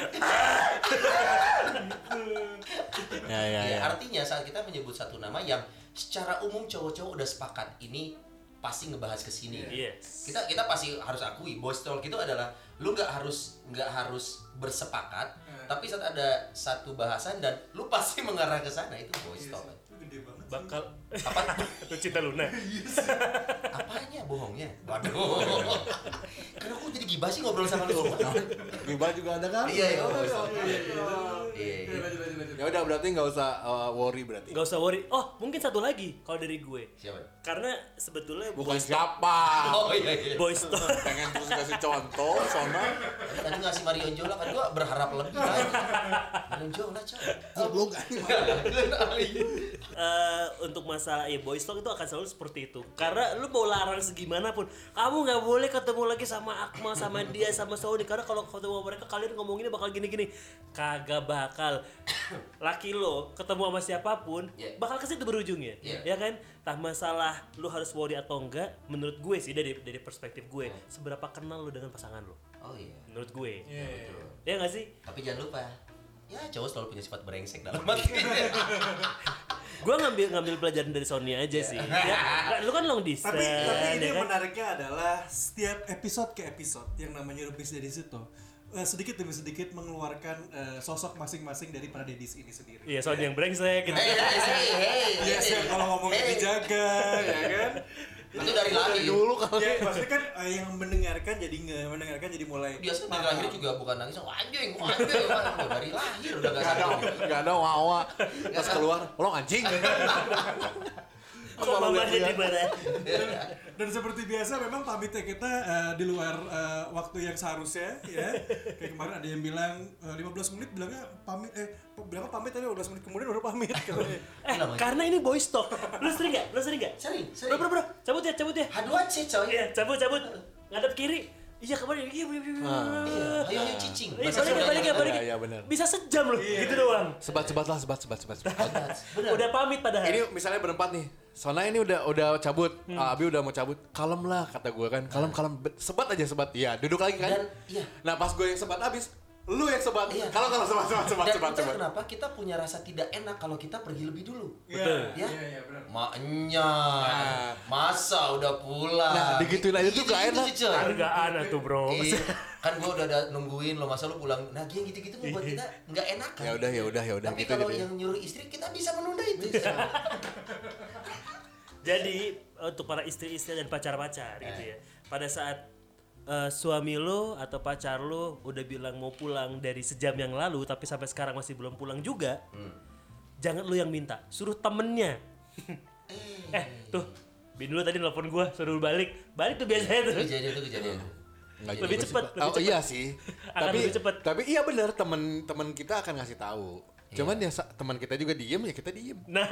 [laughs] Ya ya Ya, ya. artinya saat kita menyebut satu nama yang secara umum cowok-cowok udah sepakat ini pasti ngebahas ke sini. Yes. Kita kita pasti harus akui boys talk itu adalah lu nggak harus nggak harus bersepakat, Hmm. tapi saat ada satu bahasan dan lu pasti [laughs] mengarah ke sana itu boys talk. Itu gede banget. sih. Apa [laughs] lu cinta Luna. apanya bohongnya? Waduh. Karena aku jadi gibah sih ngobrol sama lu. Gibah juga ada kan? Iya, iya. Ya udah berarti nggak usah uh, worry berarti. Gak usah worry. Oh, mungkin satu lagi kalau dari gue. Siapa? Karena sebetulnya Bukan siapa. Oh iya iya. boys [laughs] Pengen terus kasih contoh, Sona. Tadi ngasih Marion Jola kan gua berharap lebih lagi. Marion Jola coy. Goblok kan. eh, untuk masalah ya boys talk itu akan selalu seperti itu. Karena lu mau larang segimana pun kamu nggak boleh ketemu lagi sama Akmal sama dia sama Saudi. Karena kalau ketemu sama mereka kalian ngomonginnya bakal gini-gini. Kagak bakal. [coughs] Laki lo ketemu sama siapa pun Yeah. bakal ke situ berujungnya Yeah. ya kan? Tak masalah lu harus worry atau enggak menurut gue sih dari dari perspektif gue seberapa kenal lu dengan pasangan lu? Oh iya. menurut gue. Iya. ya nggak sih? Tapi jangan lupa, ya cowok selalu punya sifat brengsek dalam hati. [laughs] gue ngambil ngambil pelajaran dari Sony aja sih ya, nggak, lu kan long distance Tapi tapi ini ya yang kan? menariknya adalah setiap episode ke episode yang namanya Rubis dari situ eh, sedikit demi sedikit mengeluarkan eh, sosok masing-masing dari para dedis ini sendiri. Iya, Sony yang brengsek gitu. Hei, hei, hei, hei. Iya, sih kalau ngomongin Hei. dijaga, ya kan? [laughs] Itu dari lahir. Dulu kalau Ya, maksudnya kan eh, yang mendengarkan jadi nggak mendengarkan jadi mulai Biasanya dari lahir juga bukan nangis, oh anjing, oh anjing, oh, dari lahir udah gak Gak ada, gak ada wawa. Pas keluar, lo anjing. [laughs] Kok mamanya di mana? Dan seperti biasa memang pamitnya kita eh, di luar eh, waktu yang seharusnya ya. [laughs] Kayak kemarin ada yang bilang eh, 15 menit bilangnya pamit eh bilangnya pamit tapi 15 menit kemudian baru pamit [laughs] katanya. Eh, karena ini boys talk. Lu sering gak? Lu sering gak? Sering, Bro, sering. bro, bro. Cabut ya, cabut ya. Haduan sih coy. Iya, cabut, cabut. Ngadep kiri. Iya, kemarin. Iya, iya, iya. Iya, ayo ayo cicing. Iya, Bahasa balik ya, balik ya, balik ya. Iya, iya, bener. Bisa sejam loh, gitu doang. Sebat-sebat lah, sebat, sebat, sebat. sebat. [laughs] Udah pamit padahal. Ini misalnya berempat nih. Sona ini udah udah cabut, Ah, Abi udah mau cabut. Kalem lah kata gue kan. Kalem kalem sebat aja sebat. Iya, duduk lagi kan. Dan, iya. Nah, pas gue yang sebat habis, lu yang sebat. Iya. Kalau kalau sebat sebat sebat sebat sebat. kenapa kita punya rasa tidak enak kalau kita pergi lebih dulu. Iya, Ya? iya, iya, benar. Maknya, Nah. masa udah pulang. Nah, digituin aja tuh gak enak. Hargaan tuh, bro. Iya, kan gua udah ada nungguin lo masa lu pulang. Nah, yang gitu-gitu membuat kita nggak enak kan. Ya udah, ya udah, ya udah Tapi gitu kalau yang nyuruh istri kita bisa menunda itu. [laughs] Jadi untuk para istri-istri dan pacar-pacar gitu ya. Pada saat eh, suami lo atau pacar lo udah bilang mau pulang dari sejam yang lalu tapi sampai sekarang masih belum pulang juga. Jangan lo yang minta, suruh temennya. [laughs] eh, tuh Bin dulu tadi nelfon gua suruh balik. Balik tuh biasanya tuh. kejadian itu kejadian. Nggak Lebih lebih Oh, cepet. iya sih. [laughs] Akan tapi lebih cepet. tapi iya benar teman-teman kita akan ngasih tahu. Cuman ya teman kita juga diem ya kita diem. Nah,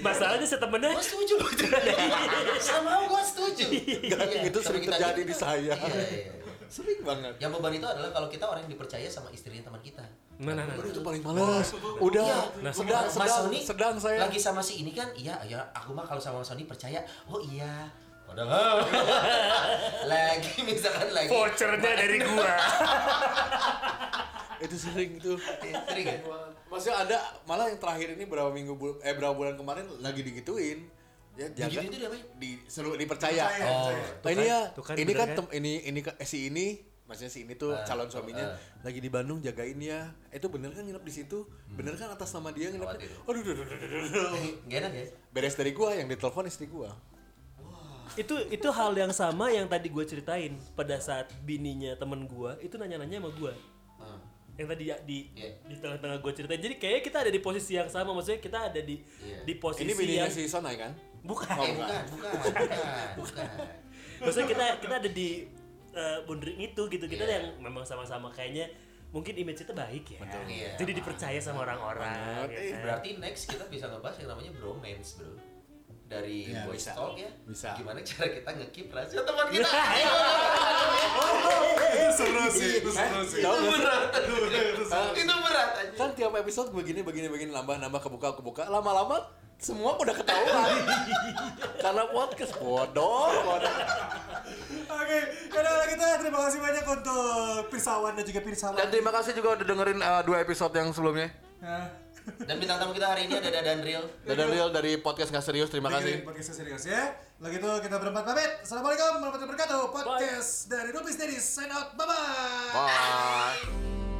masalahnya si temennya Gua setuju [laughs] itu. Sama gua setuju. Gak, Iya, itu sering kita terjadi di saya. Iya, iya. Sering banget. Yang beban itu adalah kalau kita orang yang dipercaya sama istrinya teman kita. Nah, nah, nah. Udah itu paling males. Udah, Iya, nah, gua sedang, Mas sedang, Sony sedang saya. lagi sama si ini kan, iya, iya, aku mah kalau sama Mas Sony percaya, oh iya. Padahal [laughs] lagi misalkan lagi vouchernya dari gua. Itu sering itu. sering ya? Maksudnya ada malah yang terakhir ini berapa minggu bul- eh berapa bulan kemarin lagi digituin. Ya jaga Digituin itu diapain? di seluruh dipercaya. Percaya, Oh. percaya. Nah, ini ya, tuh kan, ini kan kan? tem- ini ini kan- eh, si ini maksudnya si ini tuh Ah, calon suaminya ah. lagi di Bandung jagain ya. Itu bener kan nginep di situ? Bener kan atas nama dia nginep? Aduh, aduh, aduh, aduh, aduh. Gak enak ya? Beres dari gua yang ditelepon istri gua. itu itu hal yang sama yang tadi gue ceritain pada saat bininya temen gue itu nanya-nanya sama gue Hmm. Yang tadi ya, di Iya. di tengah-tengah gue ceritain jadi kayaknya kita ada di posisi yang sama maksudnya kita ada di Iya. di posisi Ini bininya yang si Sonai kan? bukan Eh bukan, bukan, bukan, bukan. maksudnya kita kita ada di uh, boundary itu gitu kita Iya. yang memang sama-sama kayaknya mungkin image kita baik ya Iya. jadi dipercaya sama orang-orang ya kan? Berarti next kita bisa ngebahas yang namanya bromance, bro. Dari Iya, voice bisa. talk ya. Bisa. Gimana cara kita ngekip rahasia teman kita? [laughs] Ayo. Itu seru sih, itu seru sih. Sih? Hah? Itu berat aja. Kan tiap episode begini begini begini nambah nambah kebuka kebuka lama-lama semua udah ketahuan. [laughs] Karena podcast bodoh, bodoh. Oke, yaudah kalau gitu terima kasih banyak untuk Pirsawan dan juga Pirsawan. Dan terima kasih juga udah dengerin uh, dua episode yang sebelumnya. Nah, Dan bintang tamu kita hari ini ada Dadan Real. Dan Real dari podcast nggak serius, terima kasih. dengerin podcast serius ya. Kalau gitu kita berempat pamit. Assalamualaikum warahmatullahi wabarakatuh. Podcast dari Rubis Dedis sign out. Bye bye. Bye.